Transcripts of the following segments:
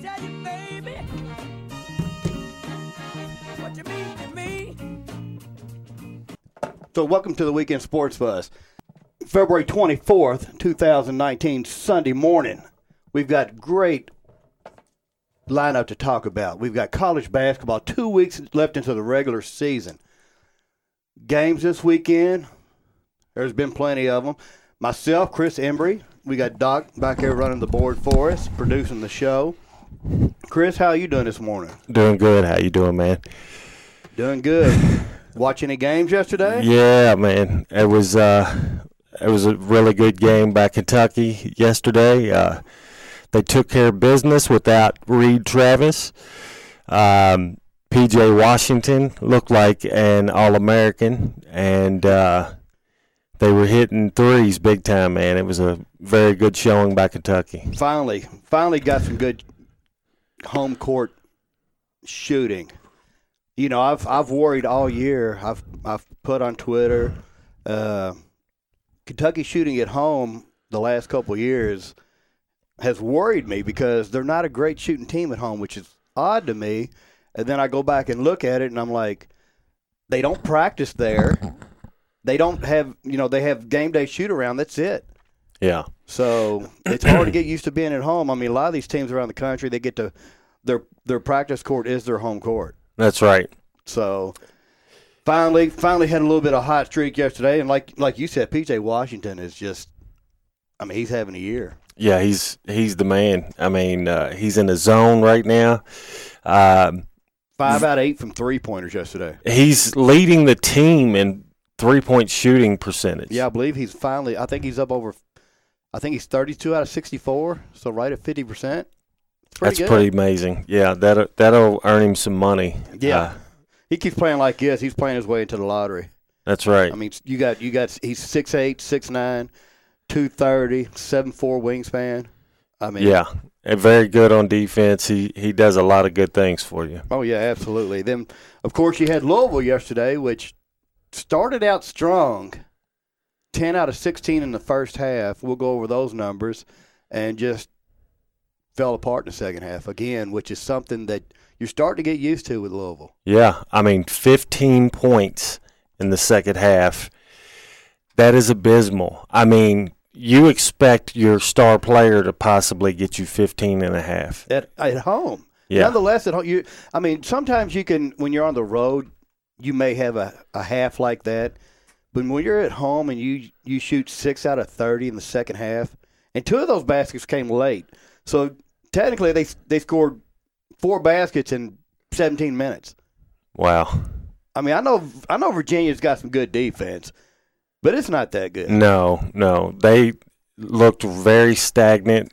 tell you, baby, what you mean to me. So, welcome to the Weekend Sports Buzz. February 24th, 2019, Sunday morning. We've got great lineup to talk about. We've got college basketball, two weeks left into the regular season. Games this weekend, there's been plenty of them. Myself, Chris Embry, we got Doc back here running the board for us, producing the show. Chris, how you doing this morning? Doing good. How you doing, man? Doing good. Watch any games yesterday? Yeah, man. It was uh, it was a really good game by Kentucky yesterday. Uh, they took care of business without Reed Travis. Um, PJ Washington looked like an All American, and uh, they were hitting threes big time, man. It was a very good showing by Kentucky. finally, finally got some good home court shooting. You know, I've I've worried all year. I've I've put on Twitter, uh, Kentucky shooting at home the last couple years has worried me because they're not a great shooting team at home, which is odd to me. And then I go back and look at it, and I'm like, they don't practice there. They don't have, you know, they have game day shoot around. That's it. Yeah. So it's hard to get used to being at home. I mean, a lot of these teams around the country, they get to their their practice court is their home court. That's right. So finally, finally had a little bit of a hot streak yesterday, and like like you said, PJ Washington is just, I mean, he's having a year. Yeah, he's he's the man. I mean, uh, he's in the zone right now. Um, Five out of eight from three pointers yesterday. he's leading the team in three point shooting percentage. Yeah, I believe he's finally. I think he's up over. I think he's thirty-two out of sixty-four, so right at fifty percent. that's good. pretty amazing. Yeah, that that'll earn him some money. Yeah. Uh, He keeps playing like this. He's playing his way into the lottery. that's right. I mean, you got you got he's 6'8", 6'9", 230, 7'4 wingspan. I mean, yeah, and very good on defense. He he does a lot of good things for you. Oh yeah, absolutely. Then of course you had Louisville yesterday, which started out strong. Ten out of sixteen in the first half. We'll go over those numbers, and just fell apart in the second half again, which is something that you're starting to get used to with Louisville. Yeah, I mean, 15 points in the second half. That is abysmal. I mean, you expect your star player to possibly get you 15 and a half. at at home. Yeah. Nonetheless, at home, you. I mean, sometimes you can when you're on the road, you may have a, a half like that, but when you're at home and you you shoot six out of thirty in the second half, and two of those baskets came late, so technically they they scored four baskets in 17 minutes. Wow. I mean, I know I know Virginia's got some good defense, but it's not that good. No, no. They looked very stagnant.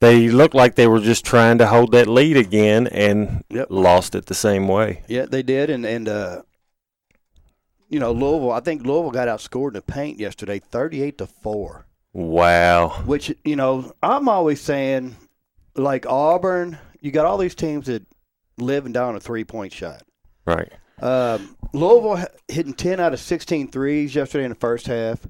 They looked like they were just trying to hold that lead again and Yep. lost it the same way. Yeah, they did, and and uh, you know Louisville. I think Louisville got outscored in the paint yesterday, 38 to four. Wow. Which you know, I'm always saying, like Auburn, you got all these teams that live and die on a three point shot. Right. Um, Louisville hitting 10 out of 16 threes yesterday in the first half,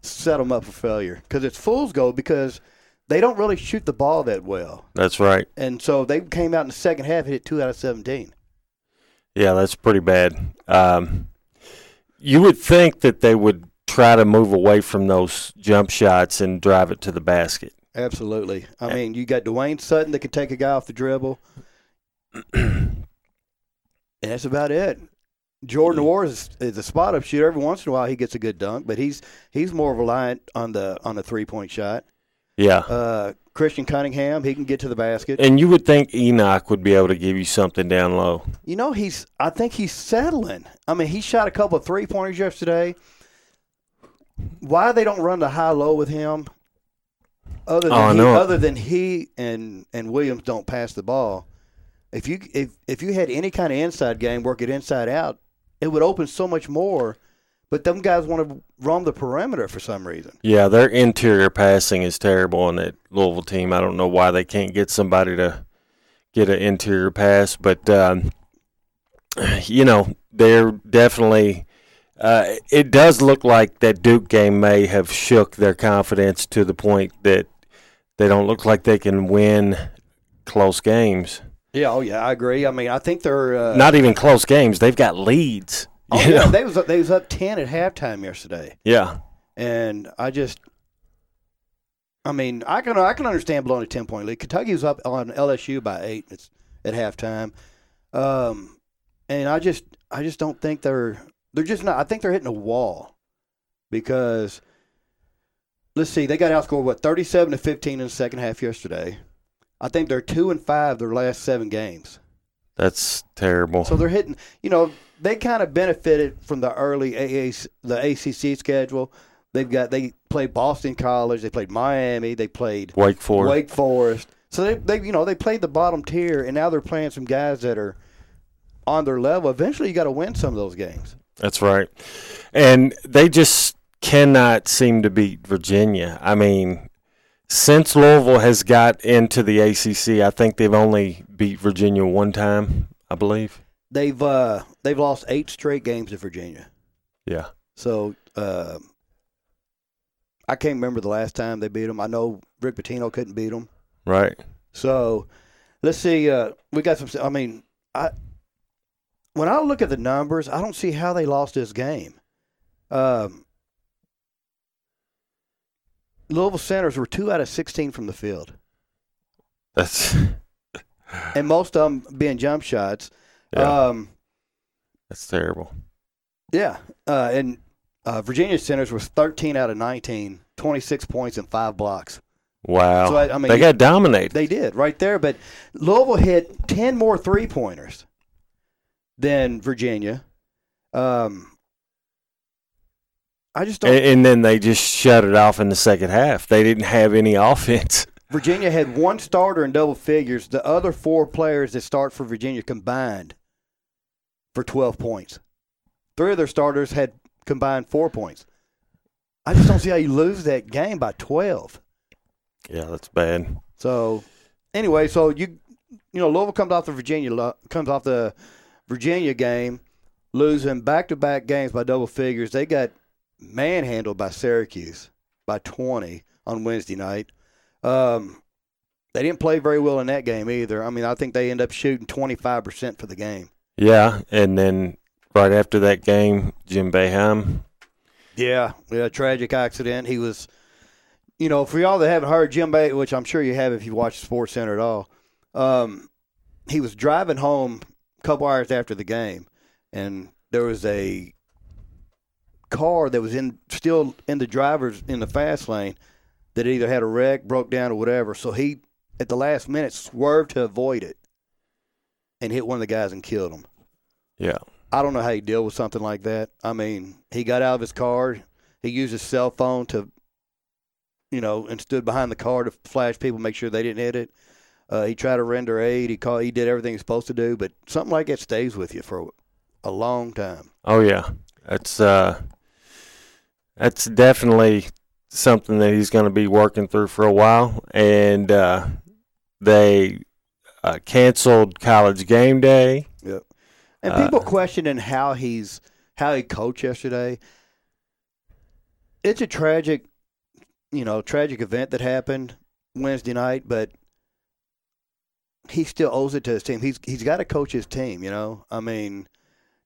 set them up for failure because it's fool's gold because they don't really shoot the ball that well, That's right. and so they came out in the second half hit two out of 17. Yeah, that's pretty bad. Um, you would think that they would try to move away from those jump shots and drive it to the basket. Absolutely. I mean, you got Dwayne Sutton that can take a guy off the dribble. and that's about it. Jordan Nwora is, is a spot up shooter. Every once in a while, he gets a good dunk, but he's he's more reliant on the on the three point shot. Yeah. Uh, Christen Cunningham, he can get to the basket. And you would think Enoch would be able to give you something down low. You know, he's I think he's settling. I mean, he shot a couple of three pointers yesterday. Why they don't run the high low with him? Other than Oh, he, other than he and and Williams don't pass the ball. If you if if you had any kind of inside game, work it inside out, it would open so much more. But them guys want to roam the perimeter for some reason. Yeah, their interior passing is terrible on that Louisville team. I don't know why they can't get somebody to get an interior pass, but um, you know they're definitely. Uh, it does look like that Duke game may have shook their confidence to the point that they don't look like they can win close games. Yeah, oh yeah, I agree. I mean, I think they're uh, Not even close games. They've got leads. Oh you yeah, they was they was up ten at halftime yesterday, yeah. and I just, I mean, I can I can understand blowing a ten point lead. Kentucky was up on LSU by eight it's, at halftime, um, and I just I just don't think they're they're just not. I think they're hitting a wall because let's see, they got outscored what thirty seven to fifteen in the second half yesterday. I think they're two and five their last seven games. That's terrible. So they're hitting. You know, they kind of benefited from the early AAC, the ACC schedule. They've got they played Boston College, they played Miami, they played Wake Forest. Wake Forest. So they they you know they played the bottom tier, and now they're playing some guys that are on their level. Eventually, you got to win some of those games. That's right. And they just cannot seem to beat Virginia. I mean, since Louisville has got into the ACC, I think they've only beat Virginia one time, I believe. They've uh they've lost eight straight games to Virginia. Yeah. So uh, I can't remember the last time they beat them. I know Rick Pitino couldn't beat them. Right. So let's see. Uh, we got some. I mean, I when I look at the numbers, I don't see how they lost this game. Um, Louisville centers were two out of sixteen from the field, That's and most of them being jump shots. Yeah, Um, that's terrible. yeah, uh, and uh, Virginia centers was thirteen out of 19, 26 points and five blocks. Wow. So, I- I mean, they got dominated. They did right there, but Louisville hit ten more three pointers than Virginia. Um, I just don't. and, and then they just shut it off in the second half. They didn't have any offense. Virginia had one starter in double figures. The other four players that start for Virginia combined for twelve points. Three of their starters had combined four points. I just don't see how you lose that game by twelve. Yeah, that's bad. So anyway, so you you know Louisville comes off the Virginia comes off the Virginia game, losing back to back games by double figures. They got manhandled by Syracuse by twenty on Wednesday night. Um, they didn't play very well in that game either. I mean, I think they end up shooting twenty five percent for the game. Yeah, and then right after that game, Jim Boeheim. Yeah, yeah, tragic accident. He was, you know, for y'all that haven't heard Jim Bay, which I'm sure you have if you watch Sports Center at all. Um, he was driving home a couple hours after the game, and there was a car that was in still in the driver's in the fast lane that either had a wreck, broke down, or whatever. So he, at the last minute, swerved to avoid it and hit one of the guys and killed him. Yeah. I don't know how you deal with something like that. I mean, he got out of his car. He used his cell phone to, you know, and stood behind the car to flash people, make sure they didn't hit it. Uh, he tried to render aid. He called. He did everything he's supposed to do. But something like that stays with you for a long time. Oh yeah, that's uh, that's definitely something that he's going to be working through for a while. And uh, they uh, canceled college game day. Yep. And Uh, people questioning how he's how he coached yesterday. It's a tragic, you know, tragic event that happened Wednesday night, but he still owes it to his team. He's he's got to coach his team. You know, I mean,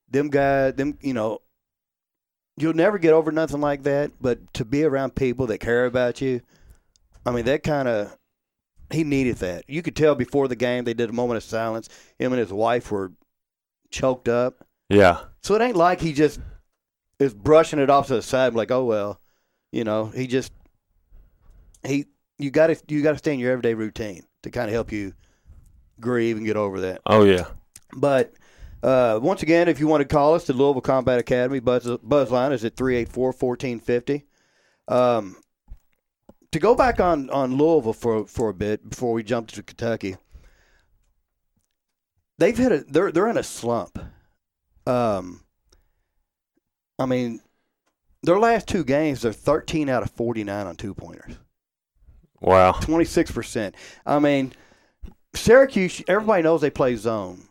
them guys, them you know, you'll never get over nothing like that. But to be around people that care about you, I mean, that kind of he needed that. You could tell before the game they did a moment of silence. Him and his wife were choked up. Yeah, So it ain't like he just is brushing it off to the side, like, oh well, you know. He just he you got to you got to stay in your everyday routine to kind of help you grieve and get over that. oh yeah, But uh, once again, if you want to call us, the Louisville Combat Academy buzz buzz line is at 384-1450. Um, to go back on, on Louisville for for a bit before we jump to Kentucky, they've hit a they're they're in a slump. Um, I mean, their last two games, they're thirteen out of forty nine on two pointers. wow, Twenty six percent. I mean, Syracuse. Everybody knows they play zone.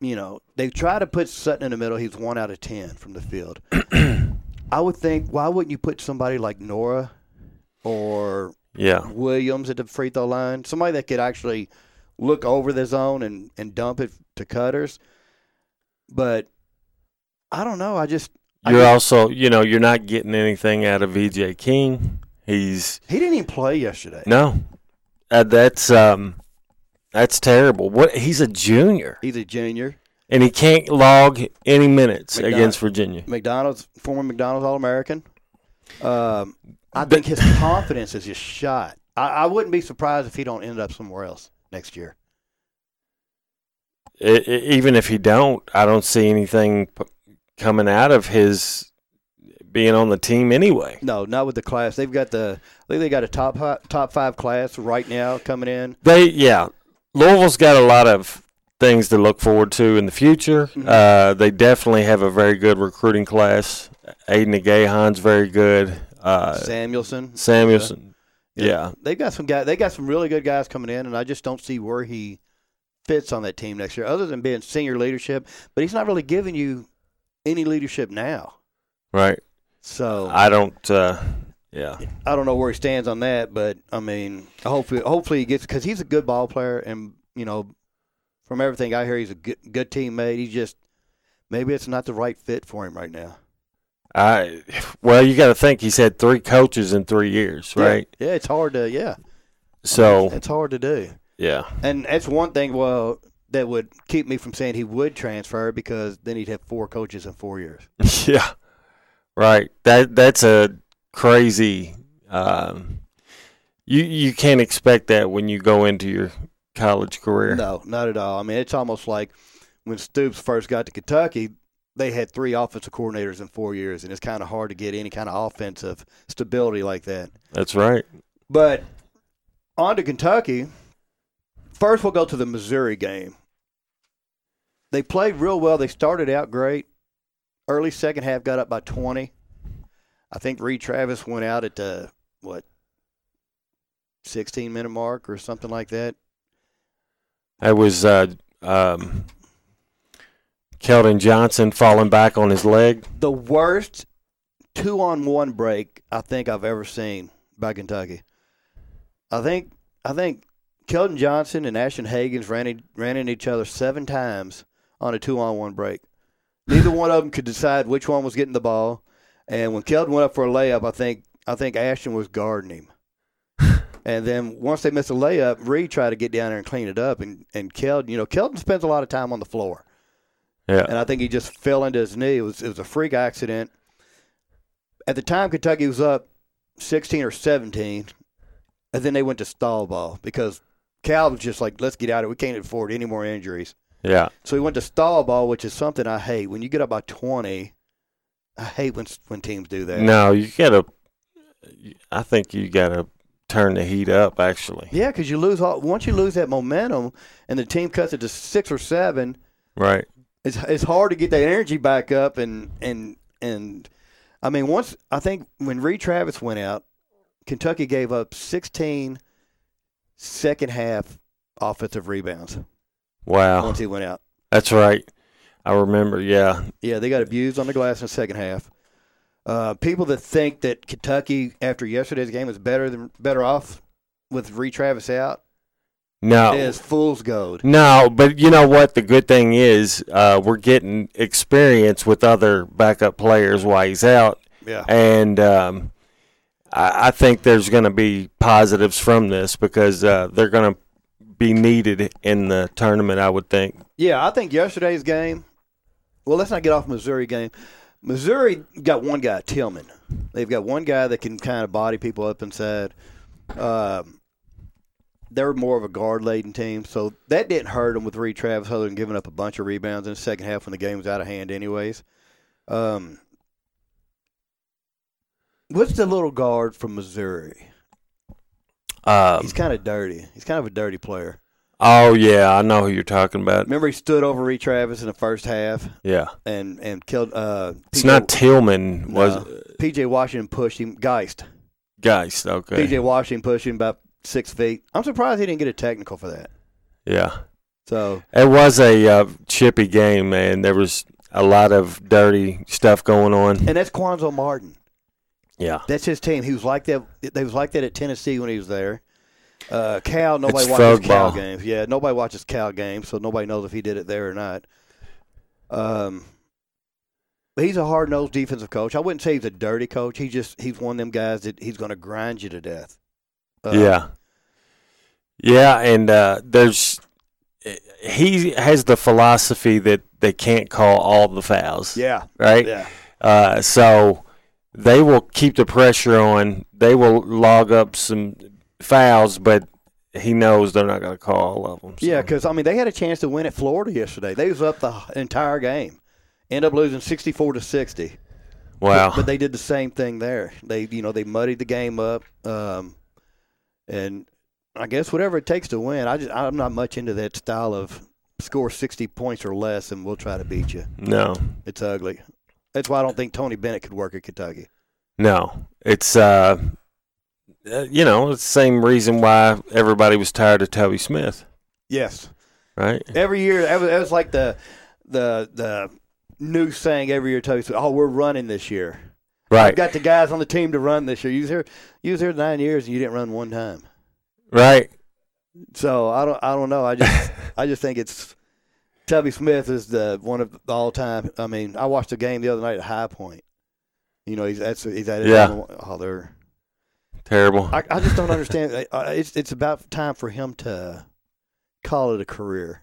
You know, they try to put Sutton in the middle. He's one out of ten from the field. I would think, why wouldn't you put somebody like Nwora or yeah, Williams at the free throw line? Somebody that could actually look over the zone and, and dump it to cutters. But I don't know. I just You're just- also, you know, you're not getting anything out of VJ King. He's he didn't even play yesterday. no, uh, that's um, that's terrible. What he's a junior He's a junior. and he can't log any minutes against Virginia. McDonald's former McDonald's All American. Um, I think his confidence is just shot. I, I wouldn't be surprised if he don't end up somewhere else next year. I- I- even if he don't, I don't see anything p- coming out of his being on the team anyway. No, not with the class. They've got the. I think they got a top top five class right now coming in. They yeah, Louisville's got a lot of things to look forward to in the future. Mhm. Uh, they definitely have a very good recruiting class. Aidan Igiehon's very good. Uh, Samuelson, Samuelson, yeah. they've got some guys. They got some really good guys coming in, and I just don't see where he fits on that team next year, other than being senior leadership. But he's not really giving you any leadership now. right. So I don't. Uh, yeah, I don't know where he stands on that, but I mean, hopefully, hopefully he gets because he's a good ball player, and you know, from everything I hear, he's a good, good teammate. He's just maybe it's not the right fit for him right now. I. Well, you got to think he's had three coaches in three years, right? Yeah, yeah, it's hard to yeah, So it's hard to do, yeah, and that's one thing. Well, that would keep me from saying he would transfer because then he'd have four coaches in four years. yeah, right. That that's a crazy. Um, you you can't expect that when you go into your college career. No, not at all. I mean, it's almost like when Stoops first got to Kentucky, they had three offensive coordinators in four years, and it's kind of hard to get any kind of offensive stability like that. That's right. But on to Kentucky. First, we'll go to the Missouri game. They played real well. They started out great. Early second half, got up by 20. I think Reed Travis went out at the, what, 16 minute mark or something like that. That was uh, um, Keldon Johnson falling back on his leg. the worst two on one break I think I've ever seen by Kentucky. I think I think Keldon Johnson and Ashton Hagans ran in, ran into each other seven times on a two on one break. Neither one of them could decide which one was getting the ball. And when Keldon went up for a layup, I think I think Ashton was guarding him. And then once they missed a layup, Reed tried to get down there and clean it up. And and Keldon, you know, Keldon spends a lot of time on the floor Yeah. and I think he just fell into his knee. It was it was a freak accident. At the time, Kentucky was up sixteen or seventeen, and then they went to stall ball because Cal was just like, "Let's get out of it. We can't afford any more injuries." Yeah. So he went to stall ball, which is something I hate. When you get up by twenty, I hate when when teams do that. No, you gotta. I think you gotta turn the heat up. Actually, Yeah, because you lose all once you lose that momentum, and the team cuts it to six or seven. right? It's it's hard to get that energy back up and and and I mean once I think when Reed Travis went out, Kentucky gave up 16 second half offensive rebounds Wow, once he went out. that's right. I remember. Yeah, Yeah, they got abused on the glass in the second half. Uh, people that think that Kentucky after yesterday's game is better than better off with Reed Travis out no, it is fool's gold. no. But you know what? The good thing is uh, we're getting experience with other backup players while he's out, Yeah. and um, I, I think there's going to be positives from this because uh, they're going to be needed in the tournament. I would think. Yeah, I think yesterday's game. Well, let's not get off Missouri game. Missouri got one guy, Tilmon. They've got one guy that can kind of body people up inside. Um, they're more of a guard laden team, so that didn't hurt them with Reed Travis, other than giving up a bunch of rebounds in the second half when the game was out of hand, anyways. Um, what's the little guard from Missouri? Um, He's kind of dirty. He's kind of a dirty player. oh yeah, I know who you're talking about. Remember, he stood over Reed Travis in the first half Yeah, and and killed. Uh, it's not Tilmon. Was No. PJ Washington pushed him. Geist. Geist? Okay. PJ Washington pushed him about six feet. I'm surprised he didn't get a technical for that. Yeah. So It was a uh, chippy game, man. There was a lot of dirty stuff going on. and that's Cuonzo Martin. Yeah. That's his team. He was like that. They was like that at Tennessee when he was there. Uh, Cal, nobody It's watches Cal games. Yeah, nobody watches Cal games, so nobody knows if he did it there or not. Um, he's a hard nosed defensive coach. I wouldn't say he's a dirty coach. He just he's one of them guys that he's going to grind you to death. Yeah. Yeah, and uh, there's he has the philosophy that they can't call all the fouls, yeah, right? yeah. Uh, so they will keep the pressure on. They will log up some fouls, but he knows they're not going to call all of them. so. Yeah, because I mean they had a chance to win at Florida yesterday. They was up the entire game, end up losing sixty four to sixty. wow. But they did the same thing there. They you know they muddied the game up, um, and I guess whatever it takes to win. I just I'm not much into that style of score sixty points or less and we'll try to beat you. no, It's ugly. That's why I don't think Tony Bennett could work at Kentucky. no, it's uh, uh, you know, it's the same reason why everybody was tired of Tubby Smith, Yes, right? every year that was, that was like the the the new saying every year. Tubby Smith, "Oh, we're running this year." I've Right, got the guys on the team to run this year. You was here, you was here nine years and you didn't run one time. right. So I don't, I don't know. I just, I just think it's Tubby Smith is the one of the all time. I mean, I watched a game the other night at High Point. You know, he's that's he's at Yeah. Oh, they're. Terrible. I, I just don't understand. I- uh, It's it's about time for him to call it a career.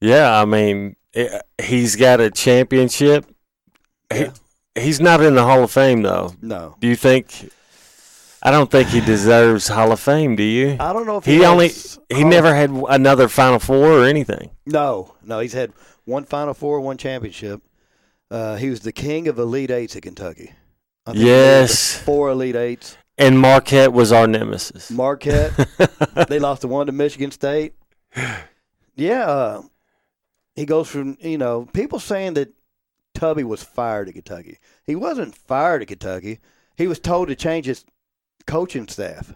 Yeah, I mean, it, he's got a championship. Yeah. He's not in the Hall of Fame though. No, Do you think? I don't think he deserves Hall of Fame. Do you? I don't know if He he, only he oh, never had another Final Four or anything. No, no, he's had one Final Four, one championship. Uh, he was the king of Elite Eights at Kentucky. I think he made it to Yes. four Elite Eights. And Marquette was our nemesis. Marquette. they lost the one to Michigan State. Yeah, uh, he goes from you know people saying that Tubby was fired at Kentucky. He wasn't fired at Kentucky. He was told to change his coaching staff.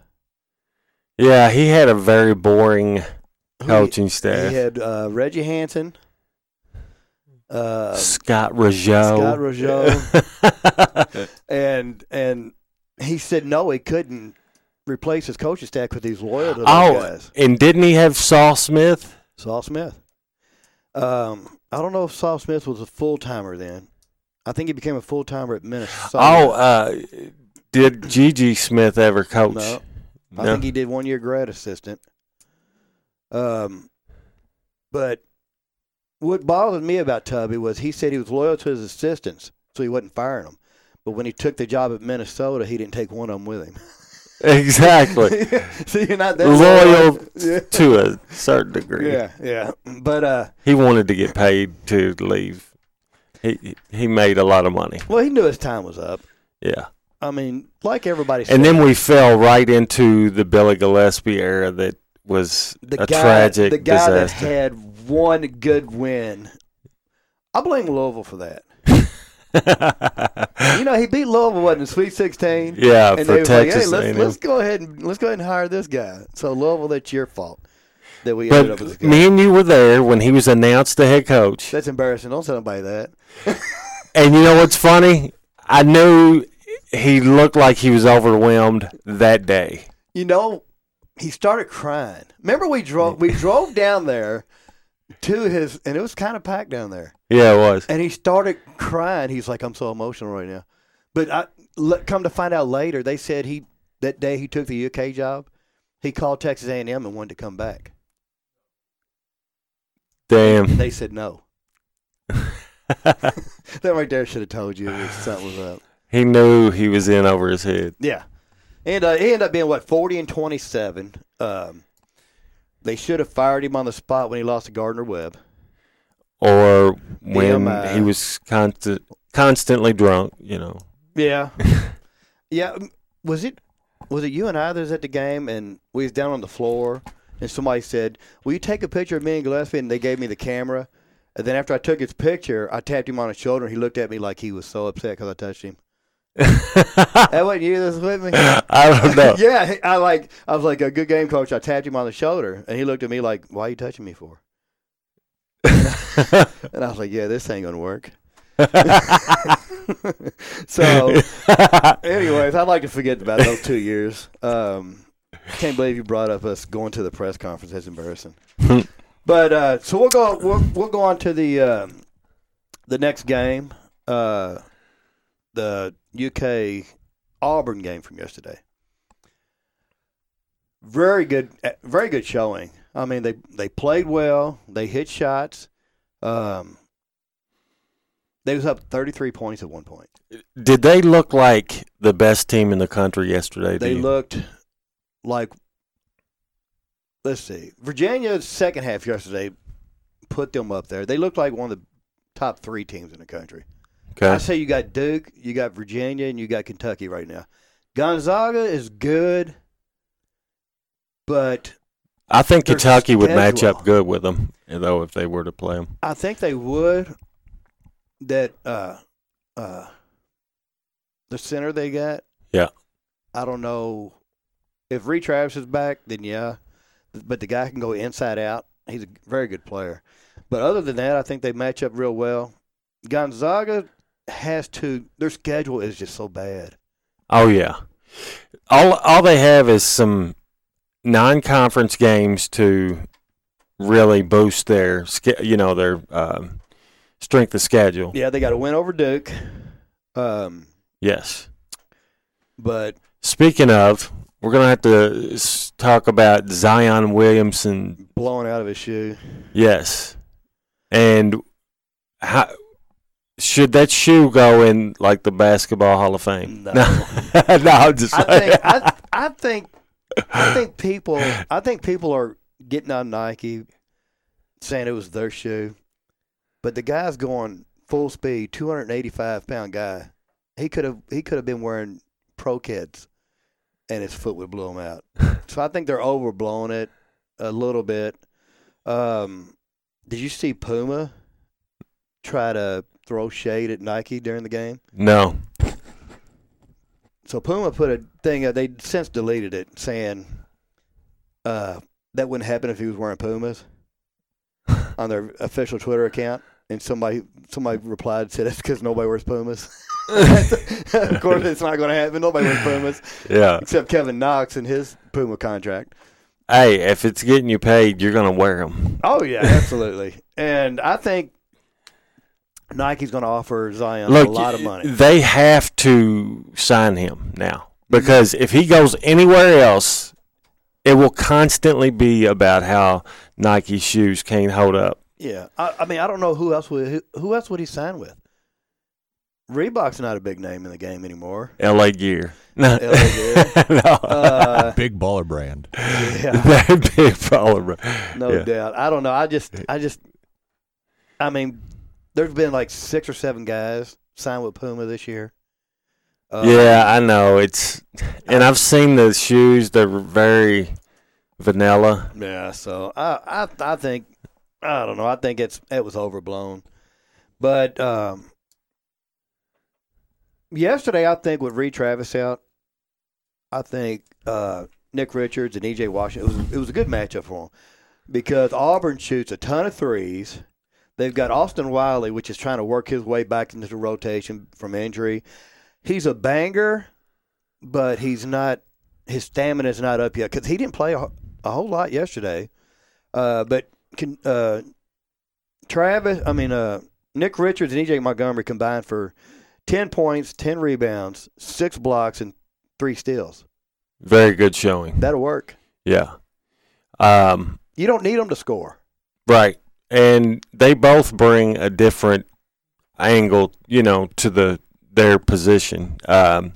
yeah, he had a very boring coaching He, staff. he had uh, Reggie Hanson, uh, Scott Rougeau. Scott Rougeau. and and he said no, he couldn't replace his coaching staff because he's loyal to those oh, guys. and didn't he have Saul Smith? Saul Smith. Um, I don't know if Saul Smith was a full timer then. I think he became a full timer at Minnesota. Oh, uh, did Gigi Smith ever coach? no, I No. think he did one year grad assistant. Um, but what bothered me about Tubby was he said he was loyal to his assistants, so he wasn't firing them. But when he took the job at Minnesota, he didn't take one of them with him. Exactly. so you're not that Loyal Yeah. to a certain degree. Yeah, yeah. But uh, He wanted to get paid to leave. He he made a lot of money. well, he knew his time was up. Yeah. I mean, like everybody said, And then we fell right into the Billy Gillispie era that was the a guy, tragic the guy that disaster. had one good win. I blame Louisville for that. You know, he beat Louisville what in the Sweet Sixteen, yeah, and for they was like, Texas "Hey, let's, let's go ahead and let's go ahead and hire this guy." So Louisville, that's your fault that we ended up with this But guy. me and you were there when he was announced the head coach. that's embarrassing. Don't tell anybody that. And you know what's funny? I knew he looked like he was overwhelmed that day. You know, he started crying. Remember, we drove we drove down there to his, and it was kind of packed down there. Yeah, it was. And he started crying. He's like, "I'm so emotional right now." But I le- come to find out later, they said he that day he took the UK job, he called Texas A&M and wanted to come back. Damn. They said no. that right there should have told you something was up. he knew he was in over his head. Yeah, and uh, he ended up being what forty and twenty-seven. Um, they should have fired him on the spot when he lost to Gardner Webb. Or when Damn, uh, he was constant, constantly drunk, you know. Yeah, yeah. Was it was it you and I that was at the game and we was down on the floor and somebody said, "Will you take a picture of me and Gillispie?" And they gave me the camera. And then after I took his picture, I tapped him on the shoulder. and He looked at me like he was so upset because I touched him. That wasn't you. That was with me. I don't know. yeah, I like. I was like a good game coach. I tapped him on the shoulder, and he looked at me like, "Why are you touching me for?" And I was like, "Yeah, this ain't gonna work." so, anyways, I'd like to forget about those two years. Um, can't believe you brought up us going to the press conference. That's embarrassing. but uh, so we'll go. We'll, we'll go on to the uh, the next game, uh, the UK Auburn game from yesterday. Very good, uh, very good showing. I mean, they they played well. They hit shots. Um, they was up thirty three points at one point. Did they look like the best team in the country yesterday? They looked like let's see. Virginia's second half yesterday put them up there. They looked like one of the top three teams in the country. I say you got Duke, you got Virginia, and you got Kentucky right now. Gonzaga is good, but I think Kentucky would match up good with them, though, if they were to play them. I think they would. That uh, uh, the center they got. Yeah. I don't know if Reed Travis is back. Then yeah, but the guy can go inside out. He's a very good player. But other than that, I think they match up real well. Gonzaga has to. Their schedule is just so bad. Oh yeah, all all they have is some non-conference games to really boost their you know their um, strength of schedule. Yeah, they got to win over Duke. Um, Yes. but Speaking of, we're gonna have to talk about Zion Williamson. blowing out of his shoe. Yes, and how should that shoe go in like the basketball Hall of Fame? No. no, I'm just. I think I, I think I think people I think people are getting on Nike saying it was their shoe, but the guy's going full speed, 285 pound guy. He could have he could have been wearing Pro-Keds, and his foot would blow him out. so I think they're overblowing it a little bit. Um, did you see Puma try to throw shade at Nike during the game? no. So Puma put a thing. Uh, they since deleted it, saying uh, that wouldn't happen if he was wearing Pumas on their official Twitter account. And somebody somebody replied and said that's because nobody wears Pumas. of course, it's not going to happen. Nobody wears Pumas Yeah. except Kevin Knox and his Puma contract. Hey, if it's getting you paid, you're gonna wear them. Oh yeah, absolutely. and I think Nike's going to offer Zion Look, a lot of money. they have to sign him now because if he goes anywhere else, it will constantly be about how Nike shoes can't hold up. Yeah, I, I mean, I don't know who else would who, who else would he sign with. Reebok's not a big name in the game anymore. LA Gear. No, LA Gear. no. Uh, Big baller brand. yeah, That'd be a problem. no Yeah. doubt. I don't know. I just, I just, I mean, there's been like six or seven guys signed with Puma this year. Uh, Yeah, I know it's, and I've seen the shoes. They're very vanilla. Yeah, so I, I, I think, I don't know. I think it's it was overblown, but um, yesterday I think with Reed Travis out, I think uh, Nick Richards and EJ Washington it was it was a good matchup for them because Auburn shoots a ton of threes. They've got Austin Wiley, which is trying to work his way back into the rotation from injury. He's a banger, but he's not. His stamina is not up yet because he didn't play a, a whole lot yesterday. Uh, but can, uh, Travis, I mean uh, Nick Richards and EJ Montgomery combined for ten points, ten rebounds, six blocks, and three steals. Very good showing. That'll work. Yeah. Um, You don't need them to score. Right. And they both bring a different angle, you know, to the their position. Um,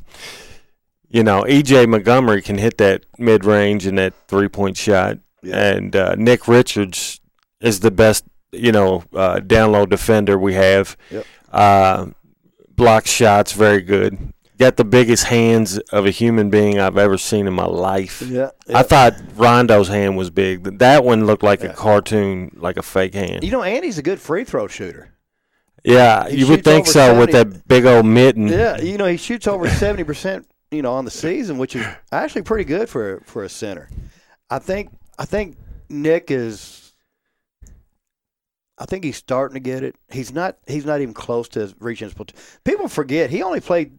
you know, EJ Montgomery can hit that mid range and that three point shot, and uh, Nick Richards is the best, you know, uh, down low defender we have. Yep. Uh, block shots, very good. Got the biggest hands of a human being I've ever seen in my life. Yeah. I thought Rondo's hand was big. That one looked like Yeah. a cartoon, like a fake hand. You know, Andy's a good free throw shooter. yeah, he you would think so with that big old mitten. Yeah, you know, he shoots over seventy percent, you know, on the season, which is actually pretty good for for a center. I think I think Nick is I think he's starting to get it. He's not he's not even close to reaching his potential. People forget he only played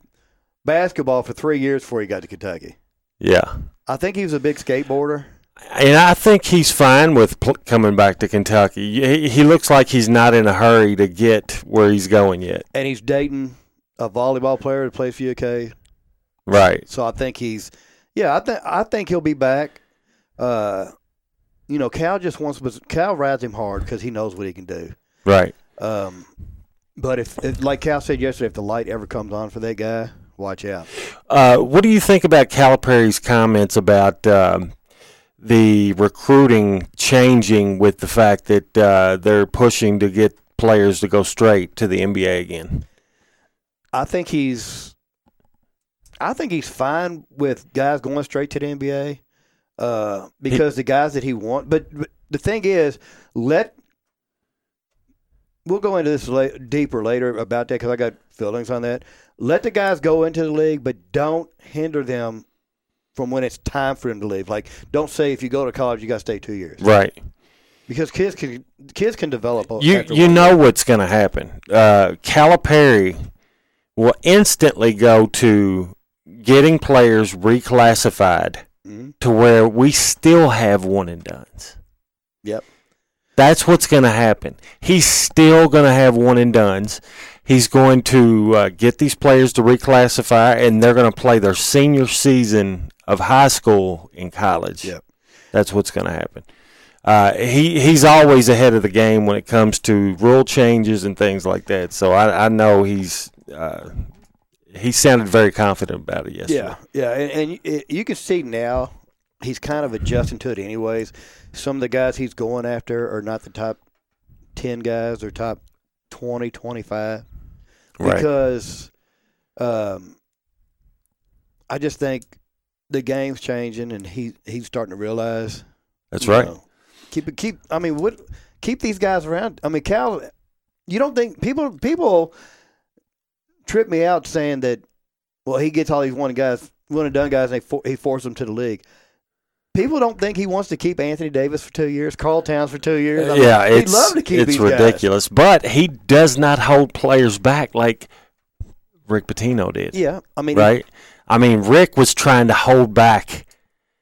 basketball for three years before he got to Kentucky. Yeah. I think he was a big skateboarder. And I think he's fine with pl- coming back to Kentucky. He, he looks like he's not in a hurry to get where he's going yet. and he's dating a volleyball player that plays for UK. Right. So I think he's, yeah, I think I think he'll be back. Uh, you know, Cal just wants, but Cal rides him hard because he knows what he can do. Right. Um, but if, if, like Cal said yesterday, if the light ever comes on for that guy, watch out. Uh, what do you think about Calipari's comments about um, the recruiting changing with the fact that uh, they're pushing to get players to go straight to the NBA again? I think he's, I think he's fine with guys going straight to the NBA, uh, because the guys that he wants. But, but the thing is, let we'll go into this la- deeper later about that because I got feelings on that. Let the guys go into the league, but don't hinder them from when it's time for them to leave. Like, don't say if you go to college, you got to stay two years Right. because kids can kids can develop. You you know year. what's going to happen. Uh, Calipari will instantly go to getting players reclassified Mhm. to where we still have one and dones. Yep. That's what's going to happen. He's still going to have one and dones. He's going to uh, get these players to reclassify, and they're going to play their senior season of high school in college. Yep. That's what's going to happen. Uh, he he's always ahead of the game when it comes to rule changes and things like that. So I, I know he's uh, he sounded very confident about it yesterday. Yeah, yeah, and, and you, can see now he's kind of adjusting to it, anyways. Some of the guys he's going after are not the top ten guys; or top 20, 25. Right. because um, I just think the game's changing, and he he's starting to realize. That's right. know, keep it. Keep. I mean, what? Keep these guys around. I mean, Cal. You don't think people people trip me out saying that? Well, he gets all these one guys, one and done guys, and they for, he forces them to the league. People don't think he wants to keep Anthony Davis for two years, Karl Towns for two years. I mean, yeah, he'd it's love to keep it's these guys. ridiculous, but he does not hold players back like Rick Pitino did. Yeah, I mean, Right. I mean, Rick was trying to hold back.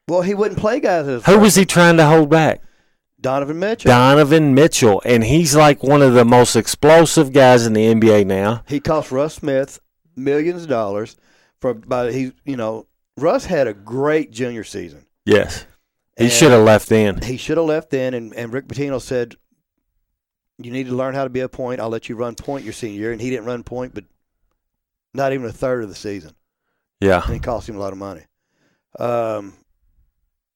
well, he wouldn't play guys as Who was he trying to hold back? Donovan Mitchell. Donovan Mitchell, and he's like one of the most explosive guys in the NBA now. He cost Russ Smith millions of dollars for by he you know Russ had a great junior season. Yes, he And should have left then. He should have left then, and, and Rick Pitino said, "You need to learn how to be a point. I'll let you run point your senior year." And he didn't run point, but not even a third of the season, Yeah, and it cost him a lot of money. Um,